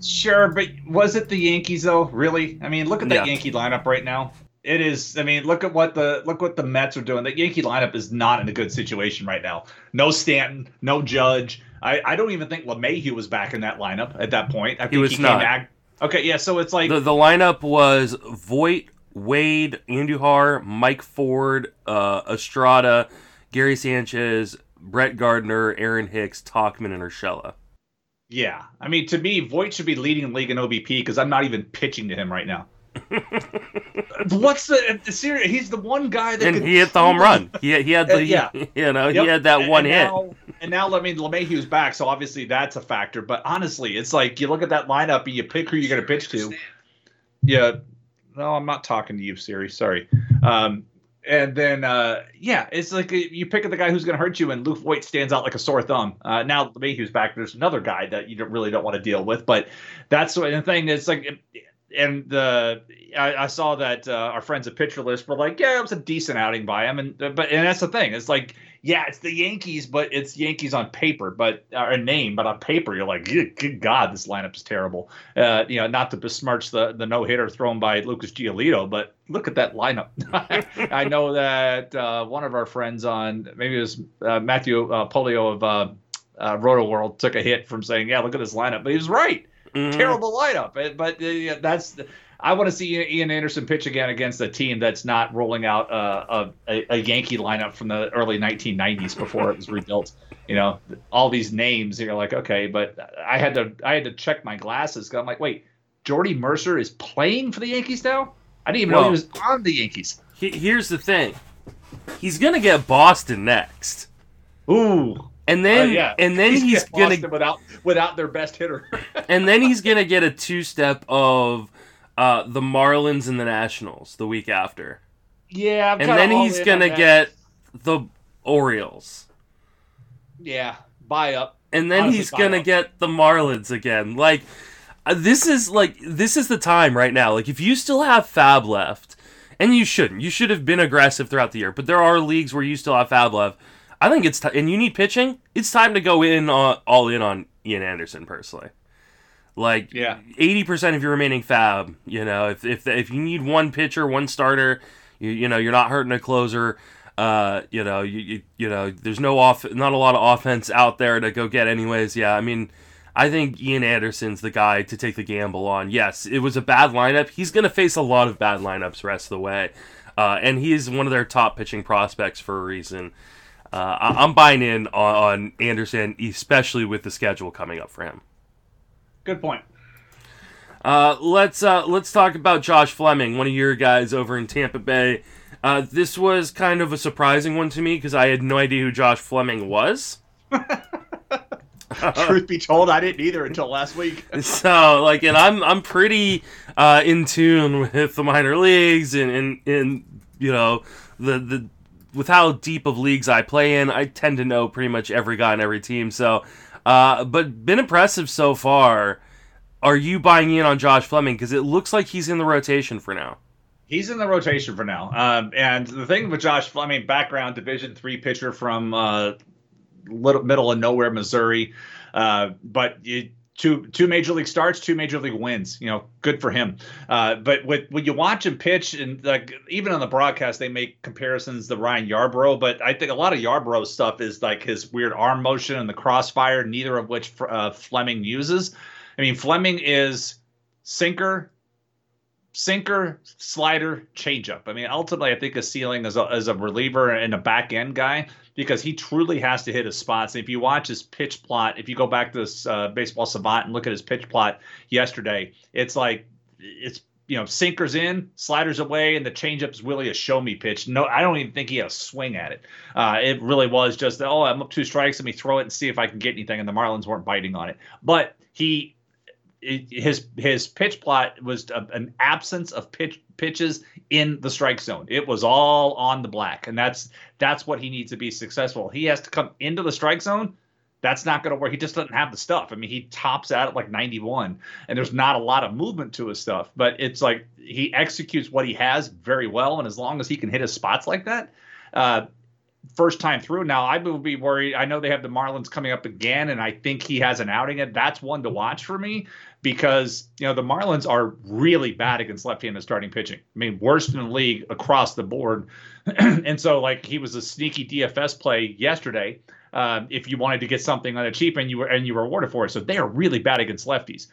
Sure, but was it the Yankees though? Really? I mean, look at that yeah. Yankee lineup right now it is. I mean, look at what the look what the Mets are doing. The Yankee lineup is not in a good situation right now. No Stanton, no Judge. I, I don't even think LeMahieu was back in that lineup at that point. I think he was he not. Back. Okay, yeah. So it's like the, the lineup was Voit, Wade, Andujar, Mike Ford, uh, Estrada, Gary Sanchez, Brett Gardner, Aaron Hicks, Tauchman, and Urshela. Yeah, I mean, to me, Voit should be leading the league in OBP because I'm not even pitching to him right now. [laughs] What's the, the serious? He's the one guy that and he hit the home run. He, he had the uh, yeah. [laughs] you know yep. he had that one and hit. Now, and now I mean LeMahieu's back, so obviously that's a factor. But honestly, it's like you look at that lineup and you pick who you're going to pitch to. Yeah, no, I'm not talking to you, Siri. Sorry. Um, and then uh, yeah, it's like you pick the guy who's going to hurt you, and Luke Voit stands out like a sore thumb. Uh, now LeMahieu's back. There's another guy that you don't, really don't want to deal with, but that's the thing. It's like. And the I, I, saw that uh, our friends at Pitcher List were like, yeah, it was a decent outing by him, and but and that's the thing. It's like, yeah, it's the Yankees, but it's Yankees on paper, but uh, a name, but on paper, you're like, good, God, this lineup is terrible. Uh, you know, not to besmirch the the no hitter thrown by Lucas Giolito, but look at that lineup. [laughs] I know that uh, one of our friends on maybe it was uh, Matthew uh, Pouliot of uh, uh, Roto World took a hit from saying, yeah, look at this lineup, but he was right Mm-hmm. Terrible lineup, but uh, that's. I want to see Ian Anderson pitch again against a team that's not rolling out uh, a, a, Yankee lineup from the early 1990s before it was rebuilt. You know, all these names. You're like, okay, but I had to I had to check my glasses. I'm like, wait, Jordy Mercer is playing for the Yankees now? I didn't even well, know he was on the Yankees. Here's the thing, he's gonna get Boston next. Ooh, and then uh, yeah. and then he's, he's gonna without without their best hitter. [laughs] and then he's gonna get a two step of uh, the Marlins and the Nationals the week after. Yeah, and then he's gonna get the Orioles. Yeah, buy up. And then Honestly, he's gonna up. get the Marlins again. Like uh, this is like this is the time right now. Like if you still have FAAB left, and you shouldn't, you should have been aggressive throughout the year. But there are leagues where you still have FAAB left I think it's time, and you need pitching. It's time to go in on, all in on Ian Anderson personally. Like yeah, eighty percent of your remaining FAAB. You know, if if if you need one pitcher, one starter, you you know you're not hurting a closer. Uh, you know, you, you you know, there's no off, not a lot of offense out there to go get anyways. Yeah, I mean, I think Ian Anderson's the guy to take the gamble on. Yes, it was a bad lineup. He's going to face a lot of bad lineups rest of the way, uh, and he's one of their top pitching prospects for a reason. Uh, I- am buying in on, on Anderson, especially with the schedule coming up for him. Good point. Uh, let's uh, let's talk about Josh Fleming, one of your guys over in Tampa Bay. Uh, this was kind of a surprising one to me because I had no idea who Josh Fleming was. [laughs] Truth be told, I didn't either until last week. [laughs] so, like, and I'm I'm pretty uh, in tune with the minor leagues and and, and you know the the with how deep of leagues I play in, I tend to know pretty much every guy on every team. So Uh, but been impressive so far. Are you buying in on Josh Fleming? Because it looks like he's in the rotation for now. He's in the rotation for now. Um, and the thing with Josh Fleming, background Division three pitcher from uh, little middle of nowhere, Missouri. Uh, but you, two two major league starts, two major league wins. You know, good for him. Uh, but with, when you watch him pitch, and like even on the broadcast, they make comparisons to Ryan Yarbrough. But I think a lot of Yarbrough stuff is like his weird arm motion and the crossfire, neither of which uh, Fleming uses. I mean, Fleming is sinker, sinker, slider, changeup. I mean, ultimately, I think a ceiling as a, as a reliever and a back end guy because he truly has to hit his spots. And if you watch his pitch plot, if you go back to this uh, baseball savant and look at his pitch plot yesterday, it's like it's you know sinkers in, sliders away, and the changeup is really a show me pitch. No, I don't even think he had a swing at it. Uh, it really was just oh, I'm up two strikes, let me throw it and see if I can get anything. And the Marlins weren't biting on it, but he his his pitch plot was a, an absence of pitch pitches in the strike zone. It was all on the black, and that's that's what he needs to be successful. He has to come into the strike zone. That's not going to work. He just doesn't have the stuff. I mean, he tops out at like 91, and there's not a lot of movement to his stuff. But it's like he executes what he has very well, and as long as he can hit his spots like that, uh, first time through. Now I would be worried. I know they have the Marlins coming up again, and I think he has an outing. And that's one to watch for me because you know the Marlins are really bad against left-handed starting pitching. I mean, worst in the league across the board. [clears throat] and so, like, he was a sneaky DFS play yesterday. Uh, if you wanted to get something on a cheap and you were and you were rewarded for it, so they are really bad against lefties.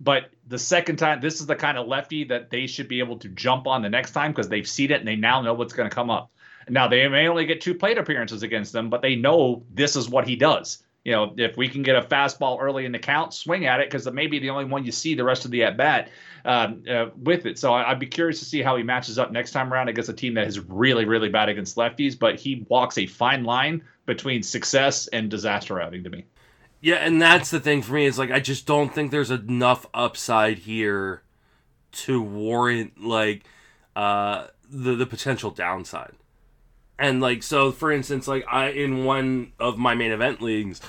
But the second time, this is the kind of lefty that they should be able to jump on the next time because they've seen it and they now know what's going to come up. Now they may only get two plate appearances against them, but they know this is what he does you know, if we can get a fastball early in the count, swing at it because it may be the only one you see the rest of the at bat um, uh, with it. So I, would be curious to see how he matches up next time around against a team that is really, really bad against lefties. But he walks a fine line between success and disaster outing to me. Yeah, and that's the thing for me is like I just don't think there's enough upside here to warrant like uh, the the potential downside and like so for instance like i in one of my main event leagues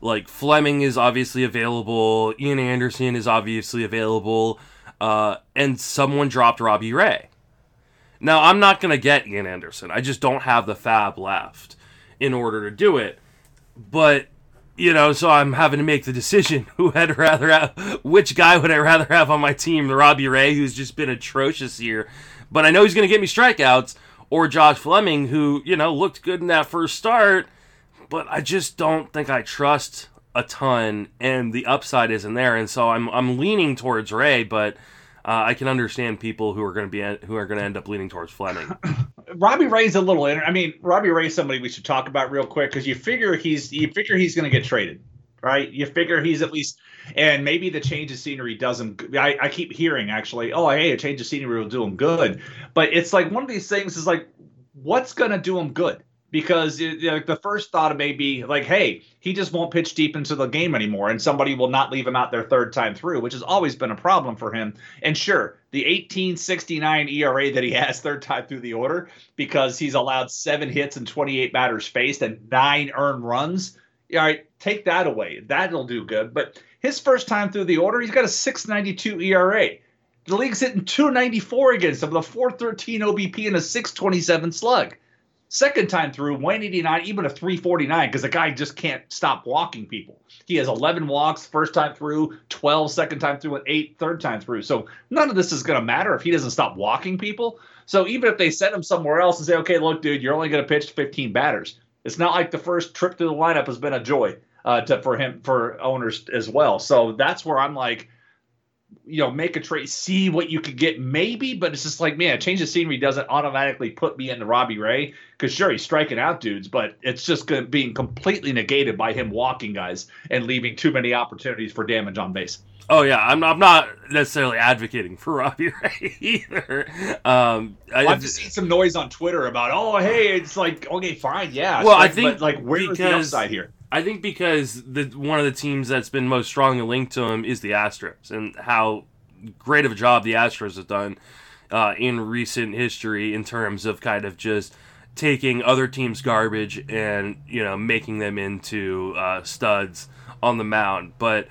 like fleming is obviously available ian anderson is obviously available uh, and someone dropped robbie ray. Now i'm not to get ian anderson. I just don't have the FAAB left in order to do it. But you know so i'm having to make the decision [laughs] who i'd rather have which guy would i rather have on my team the robbie ray who's just been atrocious here. But i know he's going to get me strikeouts or Josh Fleming, who, you know, looked good in that first start, but I just don't think I trust a ton, and the upside isn't there. And so I'm, I'm leaning towards Ray, but uh, I can understand people who are going to be who are going to end up leaning towards Fleming. [clears throat] Robbie Ray's a little. I mean, Robbie Ray's somebody we should talk about real quick because you figure he's you figure he's going to get traded, right? You figure he's at least and maybe the change of scenery does him. I, I keep hearing actually, oh hey, a change of scenery will do him good, but it's like one of these things is like, what's gonna do him good? Because it, like the first thought may be like, hey, he just won't pitch deep into the game anymore, and somebody will not leave him out there third time through, which has always been a problem for him. And sure, the 1869 ERA that he has third time through the order, because he's allowed seven hits and 28 batters faced and nine earned runs. All right, take that away. That'll do good. But his first time through the order, he's got a 692 ERA. The league's hitting 294 against him a 413 OBP and a 627 slug. Second time through, 189, even a 349, because the guy just can't stop walking people. He has 11 walks first time through, 12 second time through, and eight third time through. So none of this is going to matter if he doesn't stop walking people. So even if they send him somewhere else and say, okay, look, dude, you're only going to pitch 15 batters, it's not like the first trip to the lineup has been a joy uh, to for him for owners as well. So that's where I'm like, you know, make a trade, see what you could get, maybe. But it's just like, man, change of scenery doesn't automatically put me into Robbie Ray because sure he's striking out dudes, but it's just being completely negated by him walking guys and leaving too many opportunities for damage on base. Oh yeah, I'm not, I'm not necessarily advocating for [laughs] Robbie Ray either. Um, I, have seen some noise on Twitter about, oh hey, it's like okay, fine, yeah. Well, I think like where's the upside here? I think because the one of the teams that's been most strongly linked to him is the Astros, and how great of a job the Astros have done uh, in recent history in terms of kind of just taking other teams' garbage and you know making them into uh, studs on the mound, but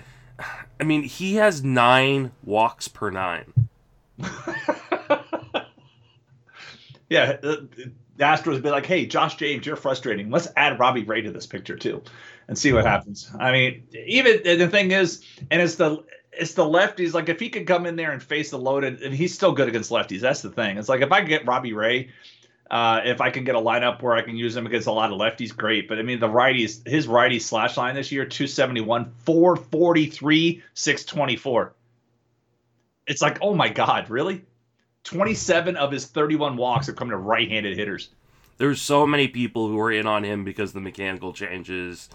I mean, he has nine walks per nine. [laughs] yeah, the Astros would be like, "Hey, Josh James, you're frustrating. Let's add Robbie Ray to this picture too, and see what happens." I mean, even the thing is, and it's the it's the lefties. Like if he could come in there and face the loaded, and he's still good against lefties. That's the thing. It's like if I get Robbie Ray, uh, if I can get a lineup where I can use him against a lot of lefties, great. But I mean, the righties, his righty slash line this year, 271, 443, 624. It's like, oh my God, really? 27 of his 31 walks have come to right handed hitters. There's so many people who are in on him because the mechanical changes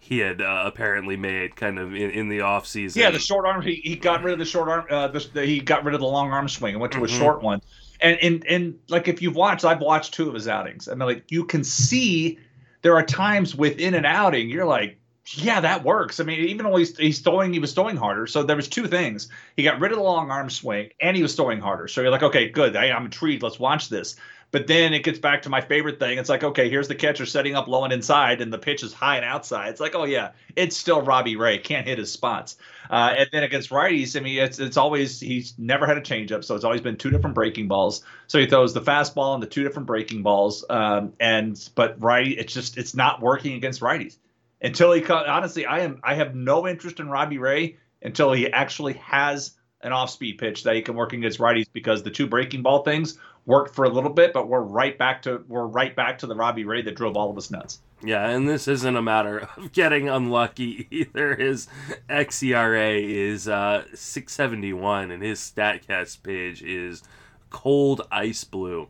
he had uh, apparently made kind of in, in the offseason. Yeah, the short arm, he, he got rid of the short arm, uh, the, the, he got rid of the long arm swing and went to mm-hmm. a short one and and and like if you've watched, I've watched two of his outings. I mean, like you can see there are times within an outing you're like, yeah, that works. I mean, even though he's, he's throwing, he was throwing harder. So there was two things. He got rid of the long arm swing, and he was throwing harder. So you're like, okay, good. I, I'm intrigued. Let's watch this. But then it gets back to my favorite thing. It's like, okay, here's the catcher setting up low and inside, and the pitch is high and outside. It's like, oh yeah, it's still Robbie Ray. Can't hit his spots. Uh, and then against righties, I mean, it's it's always he's never had a changeup, so it's always been two different breaking balls. So he throws the fastball and the two different breaking balls. Um, and but righty, it's just it's not working against righties until he. Honestly, I am I have no interest in Robbie Ray until he actually has an off-speed pitch that he can work against righties because the two breaking ball things worked for a little bit, but we're right back to we're right back to the Robbie Ray that drove all of us nuts. Yeah, and this isn't a matter [laughs] of getting unlucky either. His xERA is uh, 671, and his Statcast page is cold ice blue.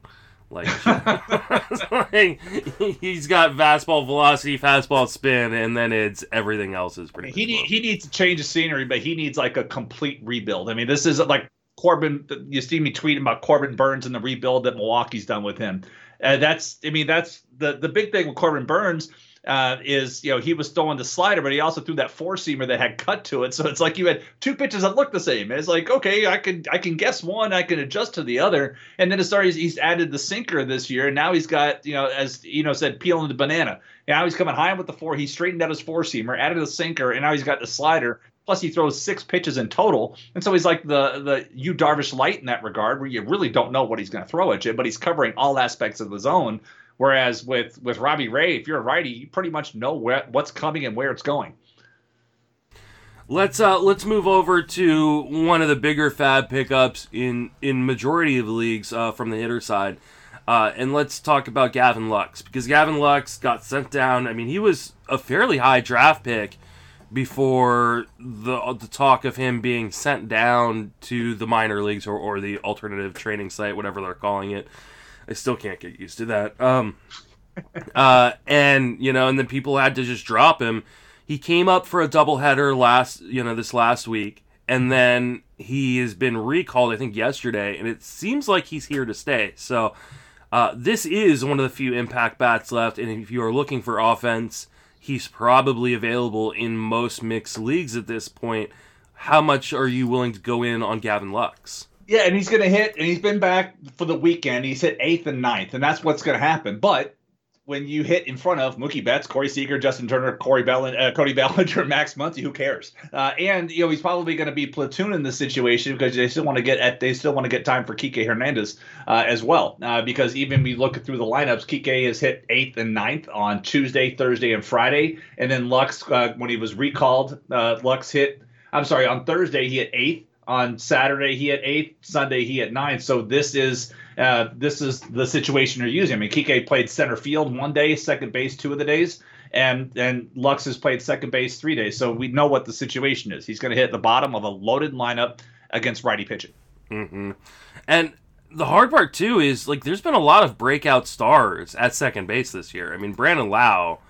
Like, [laughs] [laughs] like, he's got fastball velocity, fastball spin, and then it's everything else is pretty. he need, he needs to change the scenery, but he needs like a complete rebuild. I mean, this isn't like Corbin. You see me tweeting about Corbin Burnes and the rebuild that Milwaukee's done with him. Uh, that's, I mean, that's the the big thing with Corbin Burnes uh, is you know he was throwing the slider, but he also threw that four seamer that had cut to it. So it's like you had two pitches that looked the same. It's like okay, I can I can guess one, I can adjust to the other, and then it started. He's added the sinker this year, and now he's got you know as you know said peeling the banana. Now he's coming high with the four. He straightened out his four seamer, added a sinker, and now he's got the slider. Plus, he throws six pitches in total, and so he's like the the Yu Darvish light in that regard, where you really don't know what he's going to throw at you, but he's covering all aspects of the zone. Whereas with with Robbie Ray, if you're a righty, you pretty much know where, what's coming and where it's going. Let's uh let's move over to one of the bigger FAAB pickups in in majority of leagues uh, from the hitter side. Uh, and let's talk about Gavin Lux because Gavin Lux got sent down. I mean, he was a fairly high draft pick before the the talk of him being sent down to the minor leagues or, or the alternative training site, whatever they're calling it. I still can't get used to that. Um, [laughs] uh, and you know, and then people had to just drop him. He came up for a doubleheader last, you know, this last week, and then he has been recalled. I think yesterday, and it seems like he's here to stay. So. Uh, this is one of the few impact bats left, and if you are looking for offense, he's probably available in most mixed leagues at this point. How much are you willing to go in on Gavin Lux? Yeah, and he's going to hit, and he's been back for the weekend. He's hit eighth and ninth, and that's what's going to happen. But when you hit in front of Mookie Betts, Corey Seager, Justin Turner, Corey uh, Cody Bellinger, [laughs] Max Muncy, who cares? Uh, and you know he's probably going to be platoon in this situation because they still want to get at they still want to get time for Kike Hernandez uh, as well. Uh, because even we look through the lineups, Kike has hit eighth and ninth on Tuesday, Thursday, and Friday, and then Lux uh, when he was recalled, uh, Lux hit. I'm sorry, on Thursday he hit eighth. On Saturday he hit eighth. Sunday he hit ninth. So this is uh, this is the situation you're using. I mean, Kike played center field one day, second base two of the days, and and Lux has played second base three days. So we know what the situation is. He's going to hit the bottom of a loaded lineup against righty pitching. Mm-hmm. And the hard part too is like there's been a lot of breakout stars at second base this year. I mean, Brandon Lowe.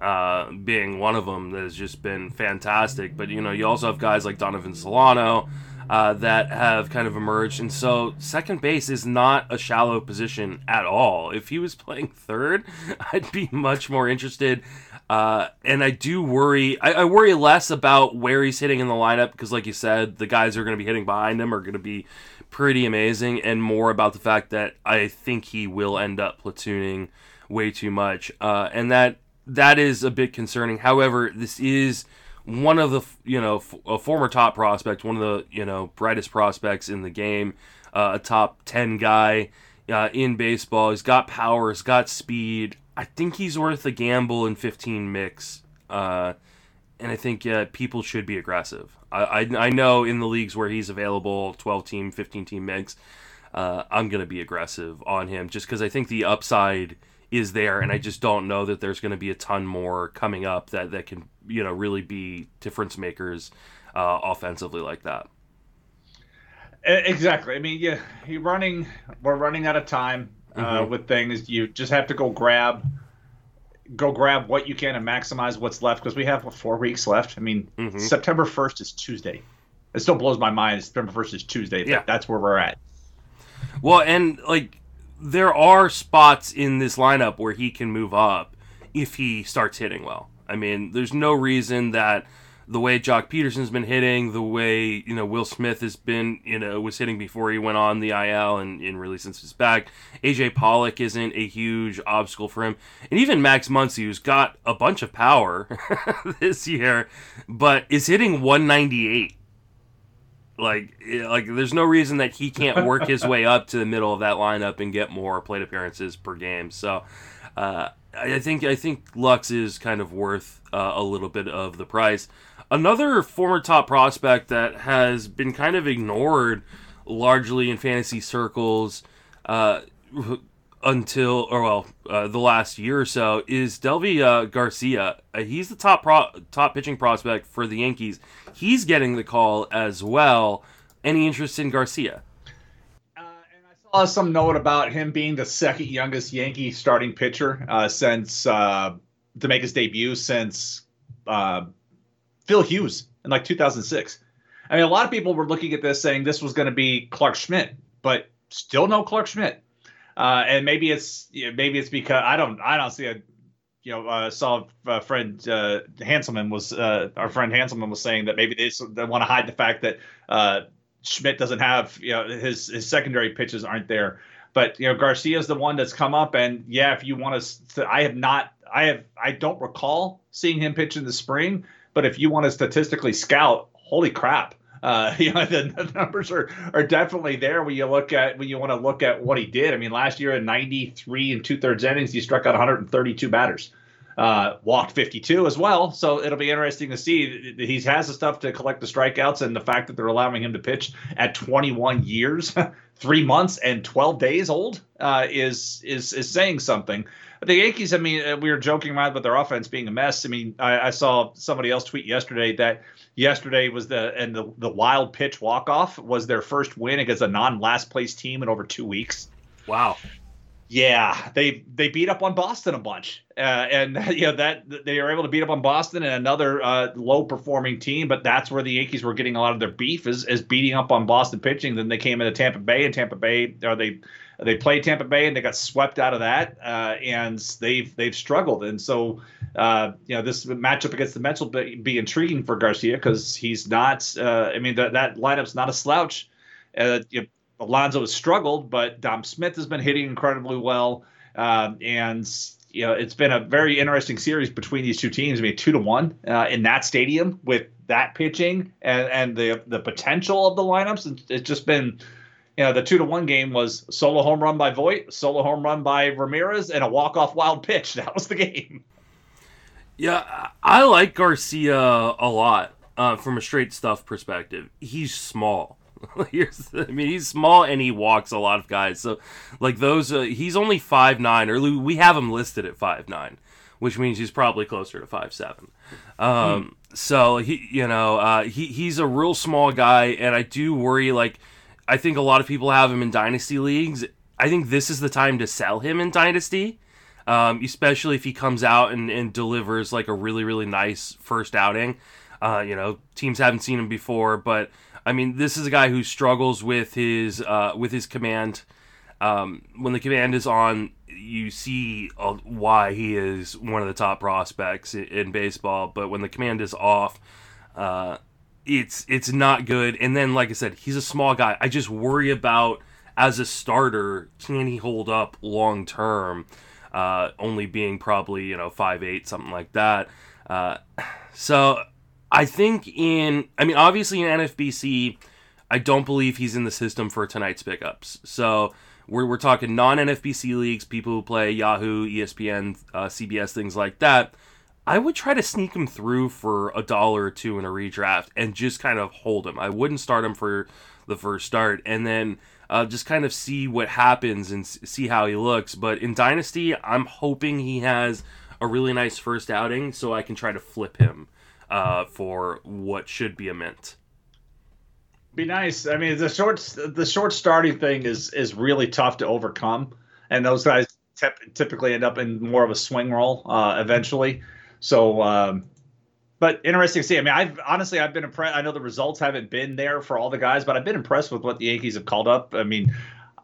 Uh, being one of them that has just been fantastic, but you know you also have guys like Donovan Solano, uh, that have kind of emerged. And so, second base is not a shallow position at all. If he was playing [laughs] third, I'd be much more interested. Uh, and I do worry. I, I, worry less about where he's hitting in the lineup because, like you said, the guys who are going to be hitting behind him are going to be pretty amazing, and more about the fact that I think he will end up platooning way too much, uh, and that that is a bit concerning. However, this is one of the you know a former top prospect, one of the you know brightest prospects in the game, uh, a top ten guy uh, in baseball. He's got power, he's got speed. I think he's worth a gamble in 15 mix. Uh, and I think people should be aggressive. I, I, I know in the leagues where he's available, 12 team, 15 team mix, uh, I'm to be aggressive on him just because I think the upside is there, and I just don't know that there's going to be a ton more coming up that, that can you know really be difference makers uh, offensively like that. Exactly. I mean, yeah, you're running. We're running out of time uh, mm-hmm. with things. You just have to go grab, go grab what you can and maximize what's left because we have what, four weeks left. I mean, mm-hmm. September first is Tuesday. It still blows my mind. September first is Tuesday. Yeah. that's where we're at. Well, and like there are spots in this lineup where he can move up if he starts hitting well. I mean, there's no reason that the way Joc Pederson's been hitting, the way you know Will Smith has been, you know, was hitting before he went on the IL and, and really since he's back. AJ Pollock isn't a huge obstacle for him, and even Max Muncy, who's got a bunch of power [laughs] this year, but is hitting 198. Like, like, there's no reason that he can't work his way up to the middle of that lineup and get more plate appearances per game. So, uh, I think I think Lux is kind of worth uh, a little bit of the price. Another former top prospect that has been kind of ignored largely in fantasy circles uh, until, or well, uh, the last year or so is Deivi uh, Garcia. Uh, he's the top pro- top pitching prospect for the Yankees. He's getting the call as well. Any interest in Garcia? Uh, saw some note about him being the second youngest Yankee starting pitcher uh, since uh, to make his debut since uh, Phil Hughes in like 2006. I mean, a lot of people were looking at this saying this was going to be Clarke Schmidt, but still no Clarke Schmidt. Uh, and maybe it's you know, maybe it's because I don't I don't see a you know uh, saw friend uh, Hanselman was uh, our friend Hanselman was saying that maybe they, they want to hide the fact that uh, Schmidt doesn't have you know his his secondary pitches aren't there. But you know Garcia is the one that's come up, and yeah, if you want to, I have not I have I don't recall seeing him pitch in the spring. But if you want to statistically scout, holy crap. Uh, [laughs] you know the, the, numbers are are definitely there when you look at when you want to look at what he did. I mean, last year in 93 and two thirds innings, he struck out 132 batters, uh, walked 52 as well. So it'll be interesting to see. He has the stuff to collect the strikeouts, and the fact that they're allowing him to pitch at 21 years, [laughs] three months, and 12 days old uh, is is is saying something the Yankees, I mean, uh, we were joking around about their offense being a mess. I mean, I, I saw somebody else tweet yesterday that yesterday was the and the the wild pitch walk off was their first win against a non last place team in over two weeks. Wow. Yeah, they they beat up on Boston a bunch, uh, and [laughs] you know that they were able to beat up on Boston and another uh, low performing team. But that's where the Yankees were getting a lot of their beef is is beating up on Boston pitching. Then they came into Tampa Bay, and Tampa Bay they they played Tampa Bay and they got swept out of that, uh, and they've they've struggled. And so, uh, you know, this matchup against the Mets will be, be intriguing for Garcia because he's not. Uh, I mean, that that lineup's not a slouch. Uh, you know, Alonso has struggled, but Dom Smith has been hitting incredibly well, uh, and you know, it's been a very interesting series between these two teams. I mean, two to one uh, in that stadium with that pitching and and the the potential of the lineups. It's just been you know, the two to one game was solo home run by Voit, solo home run by Ramirez, and a walk off wild pitch. [laughs] That was the game. Yeah, I like Garcia a lot uh, from a straight stuff perspective. He's small. [laughs] I mean, he's small and he walks a lot of guys. So, like those, uh, he's only five nine, or we have him listed at five nine, which means he's probably closer to five seven. Um, hmm. So he, you know, uh, he he's a real small guy, and I do worry like I think a lot of people have him in dynasty leagues. I think this is the time to sell him in dynasty, um, especially if he comes out and, and, delivers like a really really nice first outing. Uh, you know, teams haven't seen him before, but I mean, this is a guy who struggles with his uh, with his command. Um, when the command is on, you see uh, why he is one of the top prospects in, in baseball. But when the command is off, uh, it's it's not good. And then, like I said, he's a small guy. I just worry about as a starter, can he hold up long term? Uh, only being probably you know five eight something like that. Uh, so I think in, I mean, obviously in NFBC, I don't believe he's in the system for tonight's pickups. So we're, we're talking non NFBC leagues, people who play Yahoo, ESPN, uh, CBS, things like that. I would try to sneak him through for a dollar or two in a redraft and just kind of hold him. I wouldn't start him for the first start and then uh, just kind of see what happens and see how he looks. But in Dynasty, I'm hoping he has a really nice first outing so I can try to flip him uh, for what should be a mint. Be nice. I mean, the short the short starting thing is is really tough to overcome, and those guys typically end up in more of a swing role uh, eventually. So, um, but interesting to see. I mean, I've honestly I've been impressed. I know the results haven't been there for all the guys, but I've been impressed with what the Yankees have called up. I mean,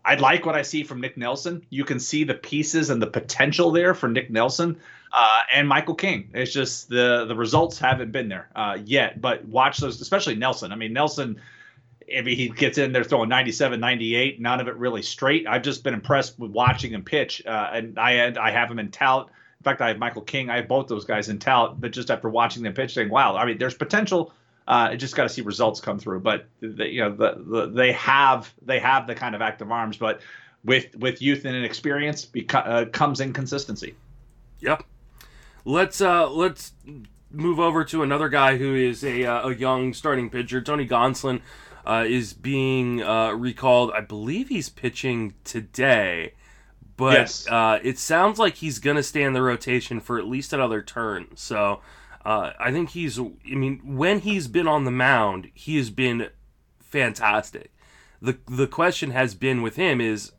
I like what I see from Nick Nelson. You can see the pieces and the potential there for Nick Nelson uh, and Michael King. It's just the the results haven't been there uh, yet. But watch those, especially Nelson. I mean, Nelson. If he gets in there throwing 97, 98, none of it really straight. I've just been impressed with watching him pitch, uh, and I had, I have him in tout. In fact, I have Michael King. I have both those guys in tout. But just after watching them pitch, saying, "Wow, I mean, there's potential." Uh, you just got to see results come through. But the, you know, the, the, they have they have the kind of active arms, but with with youth and inexperience beca- uh, comes inconsistency. Yep. Let's uh let's move over to another guy who is a uh, a young starting pitcher. Tony Gonsolin uh, is being uh, recalled. I believe he's pitching today, but yes. uh, it sounds like he's gonna stay in the rotation for at least another turn. So uh, I think he's. I mean, when he's been on the mound, he has been fantastic. the The question has been with him is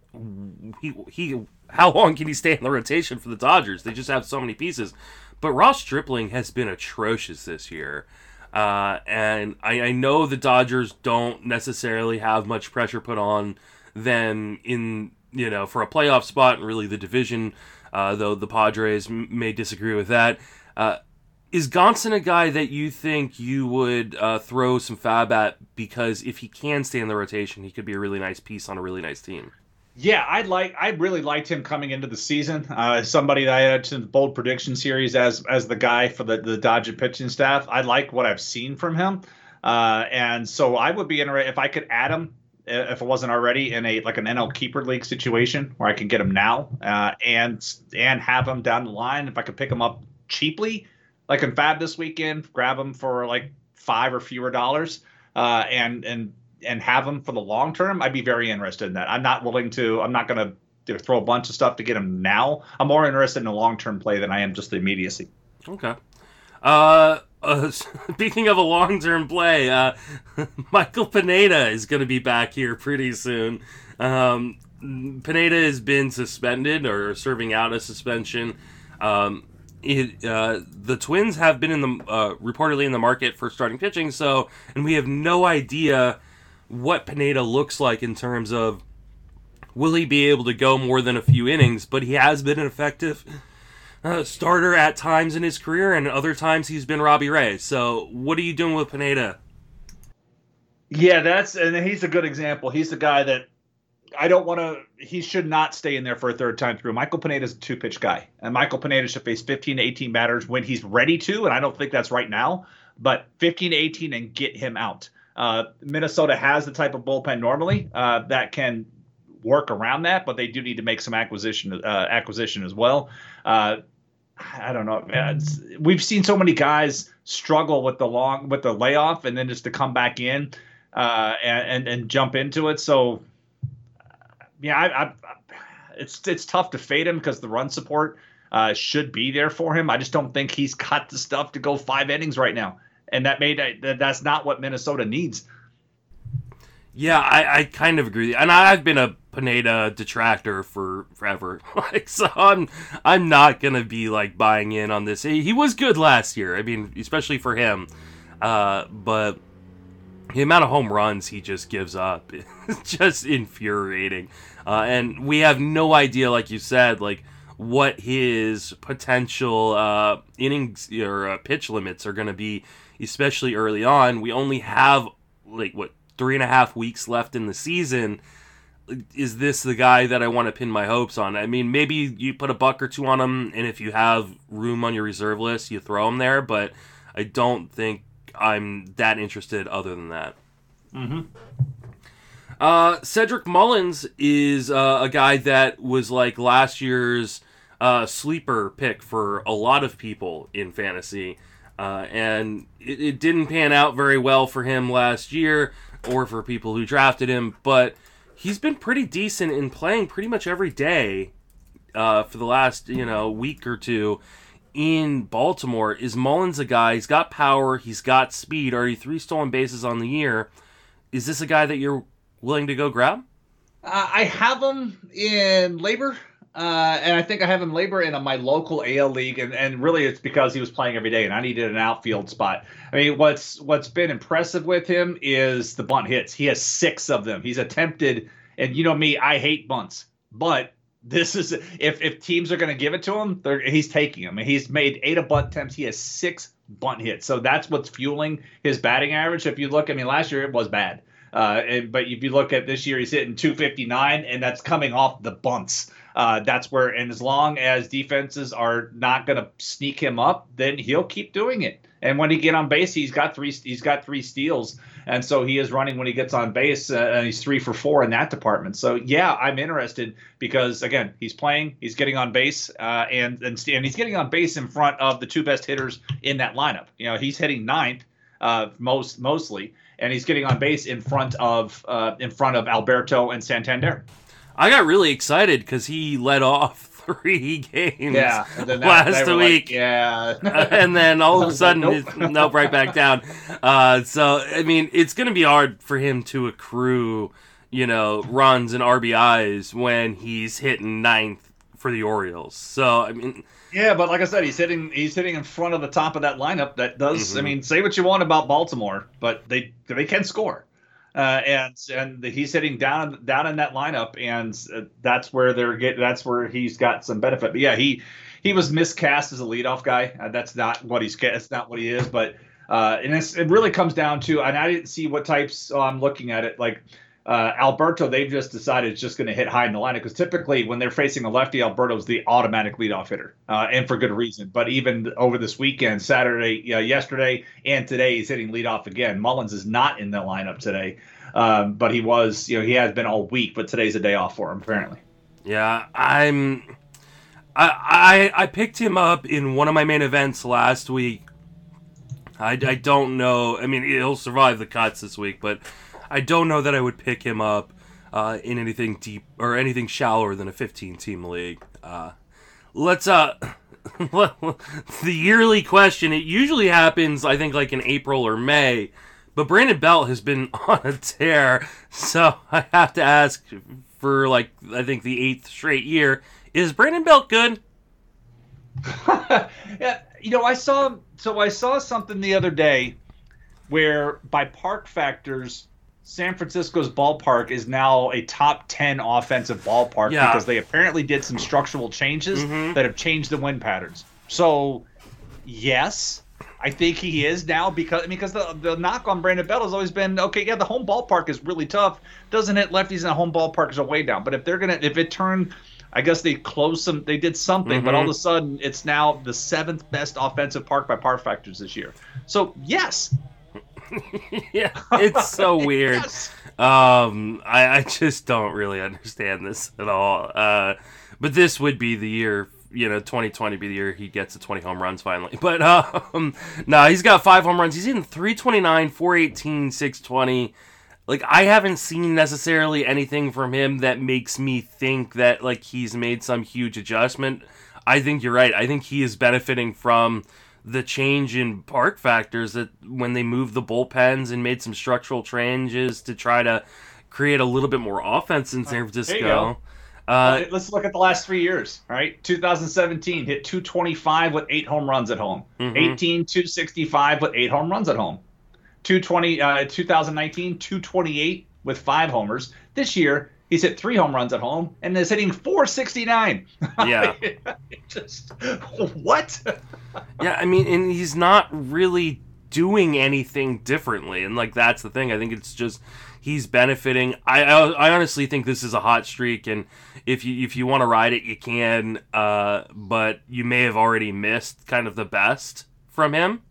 he he how long can he stay in the rotation for the Dodgers? They just have so many pieces. But Ross Stripling has been atrocious this year. Uh, and I, I, know the Dodgers don't necessarily have much pressure put on them in, you know, for a playoff spot and really the division, uh, though the Padres may disagree with that. Uh, is Gonson a guy that you think you would uh, throw some FAAB at because if he can stay in the rotation, he could be a really nice piece on a really nice team? Yeah, I like. I really liked him coming into the season. Uh, somebody that I had to the bold prediction series as as the guy for the the Dodger pitching staff. I like what I've seen from him, uh, and so I would be interested if I could add him if it wasn't already in a like an NL keeper league situation where I can get him now uh, and and have him down the line. If I could pick him up cheaply, like in FAAB this weekend, grab them for like five or fewer dollars, uh, and and and have them for the long term, I'd be very interested in that. I'm not willing to. I'm not going to throw a bunch of stuff to get them now. I'm more interested in a long term play than I am just the immediacy. Okay. Uh, uh, [laughs] speaking of a long term play, uh, [laughs] Michael Pineda is going to be back here pretty soon. Um, Pineda has been suspended or serving out a suspension. Um, it, uh, the Twins have been in the uh, reportedly in the market for starting pitching, so and we have no idea what Pineda looks like in terms of will he be able to go more than a few innings, but he has been an effective uh, starter at times in his career, and other times he's been Robbie Ray. So, what are you doing with Pineda? Yeah, that's and he's a good example. He's the guy that I don't want to. He should not stay in there for a third time through. Michael Pineda is a two pitch guy, and Michael Pineda should face 15 to 18 batters when he's ready to. And I don't think that's right now, but 15 to 18 and get him out. Uh, Minnesota has the type of bullpen normally uh, that can work around that, but they do need to make some acquisition uh, acquisition as well. Uh, I don't know. It's, we've seen so many guys struggle with the long with the layoff and then just to come back in uh, and, and, and jump into it. So yeah, I, I, it's it's tough to fade him because the run support uh, should be there for him. I just don't think he's got the stuff to go five innings right now and that made that that's not what Minnesota needs. Yeah, I, I kind of agree, and I've been a Pineda detractor for forever. [laughs] like, so I'm I'm not gonna be like buying in on this. He, he was good last year. I mean, especially for him, uh, but the amount of home runs he just gives up [laughs] is just infuriating. Uh, and we have no idea, like you said, like what his potential uh, innings or uh, pitch limits are going to be especially early on. We only have like what three and a half weeks left in the season. Is this the guy that I want to pin my hopes on? I mean, maybe you put a buck or two on him, and if you have room on your reserve list, you throw him there. But I don't think I'm that interested. Other than that, mm-hmm. uh, Cedric Mullins is uh, a guy that was like last year's uh, sleeper pick for a lot of people in fantasy, uh, and it, it didn't pan out very well for him last year or for people who drafted him, but he's been pretty decent in playing pretty much every day uh, for the last you know week or two in Baltimore. Is Mullins a guy? He's got power. He's got speed. Already three stolen bases on the year. Is this a guy that you're willing to go grab? Uh, I have him in LABR, Uh, and I think I have him LABR in a, my local AL league, and, and really it's because he was playing every day, and I needed an outfield spot. I mean, what's what's been impressive with him is the bunt hits. He has six of them. He's attempted, and you know me, I hate bunts, but this is if if teams are going to give it to him, he's taking. And he's made eight of bunt attempts. He has six bunt hits, so that's what's fueling his batting average. If you look, I mean, last year it was bad. Uh, and, but if you look at this year, he's hitting 259, and that's coming off the bunts. Uh, that's where, and as long as defenses are not going to sneak him up, then he'll keep doing it. And when he get on base, he's got three. He's got three steals, and so he is running when he gets on base, uh, and he's three for four in that department. So yeah, I'm interested because again, he's playing, he's getting on base, uh, and and and he's getting on base in front of the two best hitters in that lineup. You know, he's hitting ninth, uh, most mostly, and he's getting on base in front of uh, in front of Alberto and Santander. I got really excited because he led off three [laughs] games yeah, that, last week. Like, yeah. [laughs] and then all of a sudden, nope. nope, right back down. [laughs] Uh, so, I mean, it's going to be hard for him to accrue, you know, runs and RBIs when he's hitting ninth for the Orioles. So, I mean. Yeah, but like I said, he's hitting he's hitting in front of the top of that lineup. That does, mm-hmm. I mean, say what you want about Baltimore, but they they can score uh, and and he's sitting down down in that lineup, and uh, that's where they're get that's where he's got some benefit. But yeah, he he was miscast as a leadoff guy. Uh, that's not what he's that's not what he is. But uh, and it really comes down to, and I didn't see what types. Oh, I'm looking at it like uh, Alberto, they've just decided it's just going to hit high in the lineup because typically when they're facing a lefty, Alberto's the automatic leadoff hitter, uh, and for good reason. But even over this weekend, Saturday, uh, yesterday, and today, he's hitting leadoff again. Mullins is not in the lineup today, um, but he was, you know, he has been all week, but today's a day off for him apparently. Yeah, I'm. I, I I picked him up in one of my main events last week. I, I don't know. I mean, he'll survive the cuts this week, but I don't know that I would pick him up uh, in anything deep or anything shallower than a 15 team league. Uh, let's uh [laughs] the yearly question. It usually happens, I think, like in April or May. But Brandon Belt has been [laughs] on a tear, so I have to ask for like I think the eighth straight year. Is Brandon Belt good? [laughs] yeah, you know, I saw so I saw something the other day where by park factors San Francisco's ballpark is now a top 10 offensive ballpark yeah. because they apparently did some structural changes mm-hmm. that have changed the wind patterns. So, yes, I think he is now because because the, the knock on Brandon Belt has always been okay. Yeah, the home ballpark is really tough. Doesn't hit lefties in the home ballpark is a way down. But if they're gonna if it turned, I guess they closed some. They did something, mm-hmm. but all of a sudden it's now the seventh best offensive park by par factors this year. So yes, [laughs] yeah, it's so [laughs] weird. yes. Um, I, I just don't really understand this at all. Uh, but this would be the year, you know, 2020 be the year he gets to 20 home runs finally. [laughs] But um, no, nah, he's got five home runs. He's in 329, 418, 620. Like I haven't seen necessarily anything from him that makes me think that like he's made some huge adjustment. I think you're right. I think he is benefiting from the change in park factors that when they moved the bullpens and made some structural changes to try to create a little bit more offense in San Francisco. Uh, let's look at the last three years. All right, 2017 hit 225 with eight home runs at home. Mm-hmm. 18 265 with eight home runs at home. 220 uh, 2019 228 with five homers. This year He's hit three home runs at home and is hitting 469. [laughs] Yeah. [laughs] Just what? yeah, I mean, and he's not really doing anything differently, and like that's the thing. I think it's just he's benefiting. I I, I honestly think this is a hot streak, and if you if you want to ride it, you can. Uh, but you may have already missed kind of the best from him.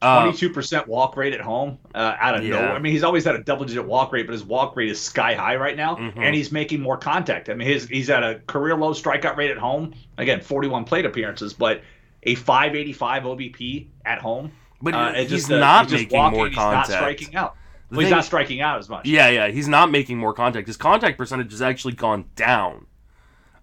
Twenty-two percent walk rate at home, uh, out of Yeah. nowhere. I mean, he's always had a double-digit walk rate, but his walk rate is sky high right now, Mhm. and he's making more contact. I mean, his he's at a career low strikeout rate at home. Again, forty-one plate appearances, but a five eighty-five OBP at home. But Uh, he's just, uh, not he's making walking, more he's contact. not striking out. Well, he's not striking out as much. Yeah, yeah, he's not making more contact. His contact percentage has actually gone down.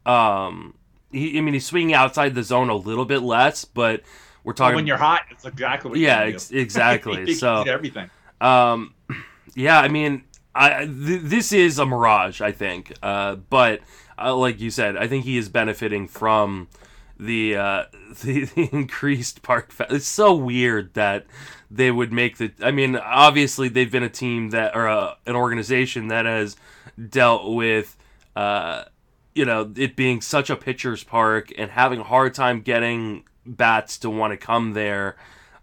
Um, he, I mean, he's swinging outside the zone a little bit less, but we're talking. when you're hot, it's exactly what yeah, ex- exactly. [laughs] So, everything. um, yeah, I mean, I th- this is a mirage, I think. Uh, but uh, like you said, I think he is benefiting from the uh, [laughs] the, the increased park. Fa- it's so weird that they would make the. I mean, obviously they've been a team that or uh, an organization that has dealt with. Uh, you know, it being such a pitcher's park and having a hard time getting bats to want to come there.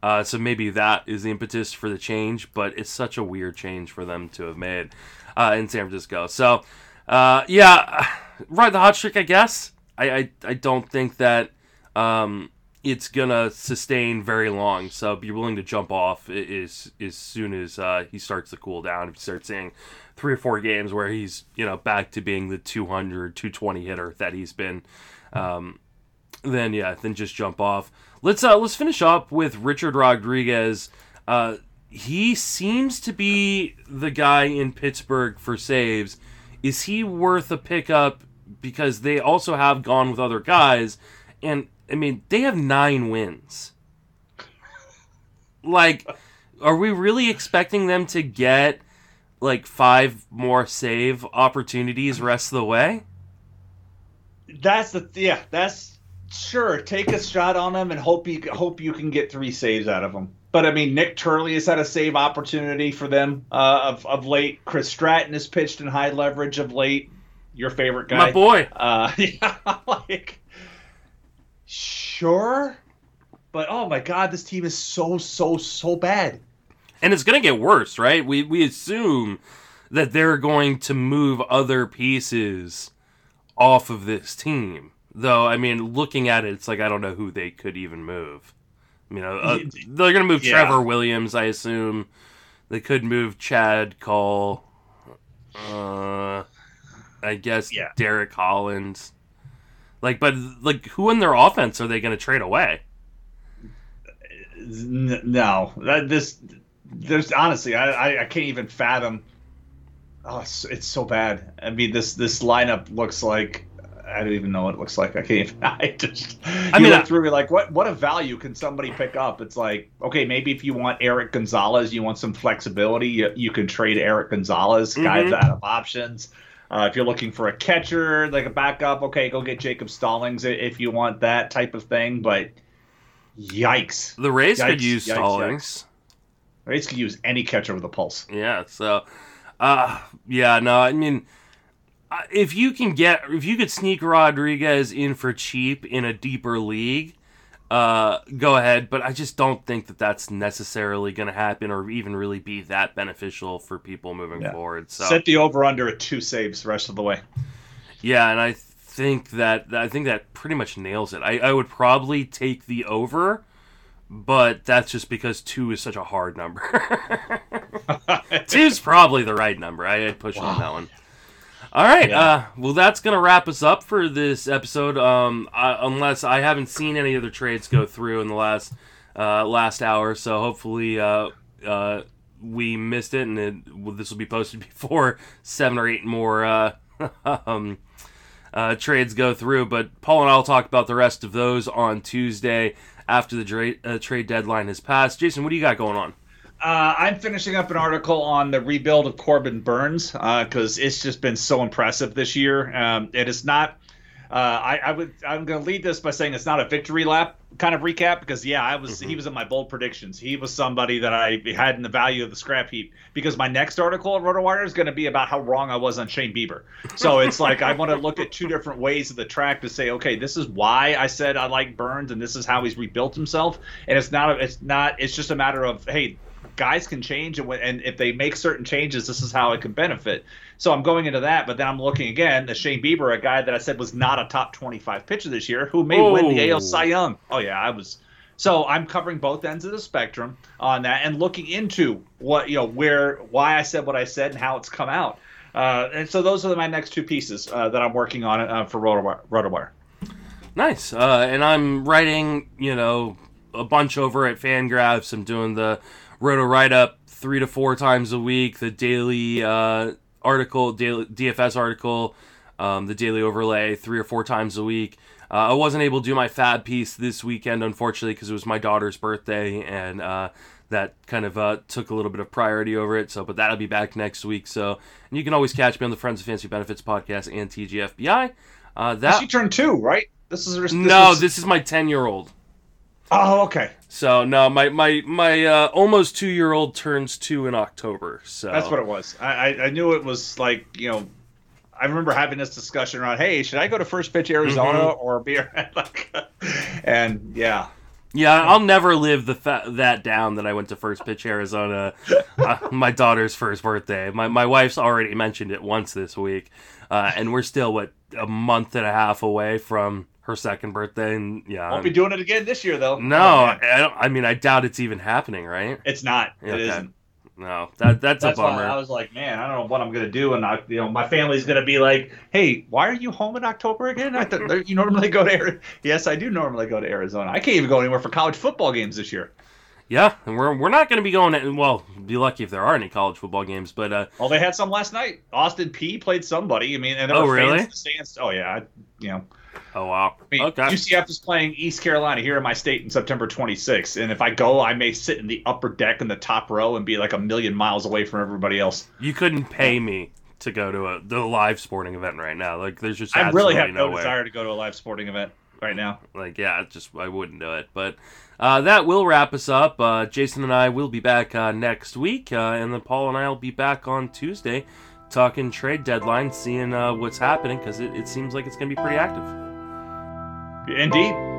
Uh, so maybe that is the impetus for the change, but it's such a weird change for them to have made uh, in San Francisco. So, uh, yeah, [sighs] ride the hot streak, I guess. I, I, I don't think that um, it's gonna sustain very long. So be willing to jump off is as soon as uh, he starts to cool down. If you start seeing three or four games where he's you know back to being the 200, 220 hitter that he's been. Um, then yeah, then just jump off. Let's uh let's finish up with Richard Rodriguez. Uh, he seems to be the guy in Pittsburgh for saves. Is he worth a pickup? Because they also have gone with other guys, and I mean they have nine wins. Like, are we really expecting them to get like five more save opportunities rest of the way? That's the yeah. That's sure. Take a shot on him and hope you hope you can get three saves out of him. But I mean, Nik Turley has had a save opportunity for them uh, of of late. Chris Stratton has pitched in high leverage of late. Your favorite guy, My boy. Uh, [laughs] yeah, like sure, but oh my god, this team is so so so bad. and it's going to get worse, right? We we assume that they're going to move other pieces off of this team. Though, I mean, looking at it, it's like I don't know who they could even move. I mean, uh, uh, they're going to move Yeah. Trevor Williams, I assume. They could move Chad Kuhl. Uh, I guess Yeah. Derek Collins. Like, but like, who in their offense are they going to trade away? No, that this there's honestly I, I I can't even fathom. Oh, it's, it's so bad. I mean this this lineup looks like I don't even know what it looks like. I can't even. [laughs] I just. I mean, look through. You're like, what? What a value can somebody pick up? It's like, okay, maybe if you want Erik Gonzalez, you want some flexibility, you, you can trade Erik Gonzalez. Guys Mhm. out of options. Uh, if you're looking for a catcher, like a backup, okay, go get Jacob Stallings if you want that type of thing. But yikes, The Rays could use yikes, Stallings. Rays could use any catcher with a pulse. Yeah, so uh yeah, no, I mean if you can get if you could sneak Rodriguez in for cheap in a deeper league, uh go ahead, but I just don't think that that's necessarily going to happen or even really be that beneficial for people moving Yeah. forward. So Set the over under at two saves the rest of the way. yeah, and I think that I think that pretty much nails it. I, I would probably take the over, but that's just because two is such a hard number. [laughs] [laughs] Two's probably the right number. I had push on that one. All right. Yeah. Uh, well, that's gonna wrap us up for this episode. Um, I, unless I haven't seen any other trades go through in the last uh, last hour, so hopefully uh, uh, we missed it, and it, well, this will be posted [laughs] before seven or eight more uh, [laughs] um, uh, trades go through. But Paul and I will talk about the rest of those on Tuesday after the dra- uh, trade deadline has passed. Jason, what do you got going on? Uh, I'm finishing up an article on the rebuild of Corbin Burnes because it's just been so impressive this year. Um, it is not. Uh, I, I would. I'm going to lead this by saying it's not a victory lap kind of recap because yeah, I was. He was in my bold predictions. He was somebody that I had in the value of the scrap heap because my next article at RotoWire is going to be about how wrong I was on Shane Bieber. So it's like I want to look at two different ways of the track to say, okay, this is why I said I like Burnes and this is how he's rebuilt himself. And it's not. It's not. It's just a matter of hey, guys can change and, and if they make certain changes this is how it can benefit so i'm going into that but then i'm looking again at shane bieber a guy that i said was not a top 25 pitcher this year who may win the Oh. al cy young oh yeah i was So I'm covering both ends of the spectrum on that and looking into what you know where why I said what I said and how it's come out. Uh, and so those are my next two pieces uh, that I'm working on uh, for RotoWire. RotoWire. Nice. Uh, and I'm writing, you know, a bunch over at Fangraphs. I'm doing the Roto write up three to four times a week. The daily uh, article, daily DFS article, um, the daily overlay three or four times a week. Uh, I wasn't able to do my FAAB piece this weekend, unfortunately, because it was my daughter's birthday, and uh, that kind of uh, took a little bit of priority over it. So, but that'll be back next week. So, and you can always catch me on the Friends of Fantasy Benefits podcast and TGFBI. Uh, that she turned two, right? This is this no, was... this is my ten year old. Oh, okay. So no, my my my uh, almost two year old turns two in October. So that's what it was. I I knew it was like you know I remember having this discussion around, hey, should I go to First Pitch Arizona mm-hmm. or be [laughs] like, and yeah. Yeah, I'll never live the fa- that down that I went to First Pitch Arizona, uh, [laughs] my daughter's first birthday. My my wife's already mentioned it once this week, uh, and we're still what a month and a half away from her second birthday. And yeah, won't I'm, be doing it again this year though. No, oh, I don't. I mean, I doubt it's even happening. Right? It's not. It okay. not no, that that's, that's a bummer. I was like, man, I don't know what I'm gonna do, and I, you know, my family's gonna be like, hey, why are you home in October again? I thought you normally go to Arizona. Yes, I do normally go to Arizona. I can't even go anywhere for college football games this year. Yeah, and we're we're not going to be going. To, well, be lucky if there are any college football games. But uh, well, they had some last night. Austin Peay played somebody. I mean, and there oh were really? fans in the stands. Oh yeah, I, you know. Oh wow! I mean, okay. UCF is playing East Carolina here in my state in September 26th, and if I go, I may sit in the upper deck in the top row and be like a million miles away from everybody else. You couldn't pay me to go to a the live sporting event right now. Like, there's just I really have no, no desire to go to a live sporting event right now. Like, yeah, just I wouldn't do it. But uh, that will wrap us up. Uh, Jason and I will be back uh, next week, uh, and then Paul and I will be back on Tuesday talking trade deadline, seeing uh, what's happening because it, it seems like it's going to be pretty active. Indeed.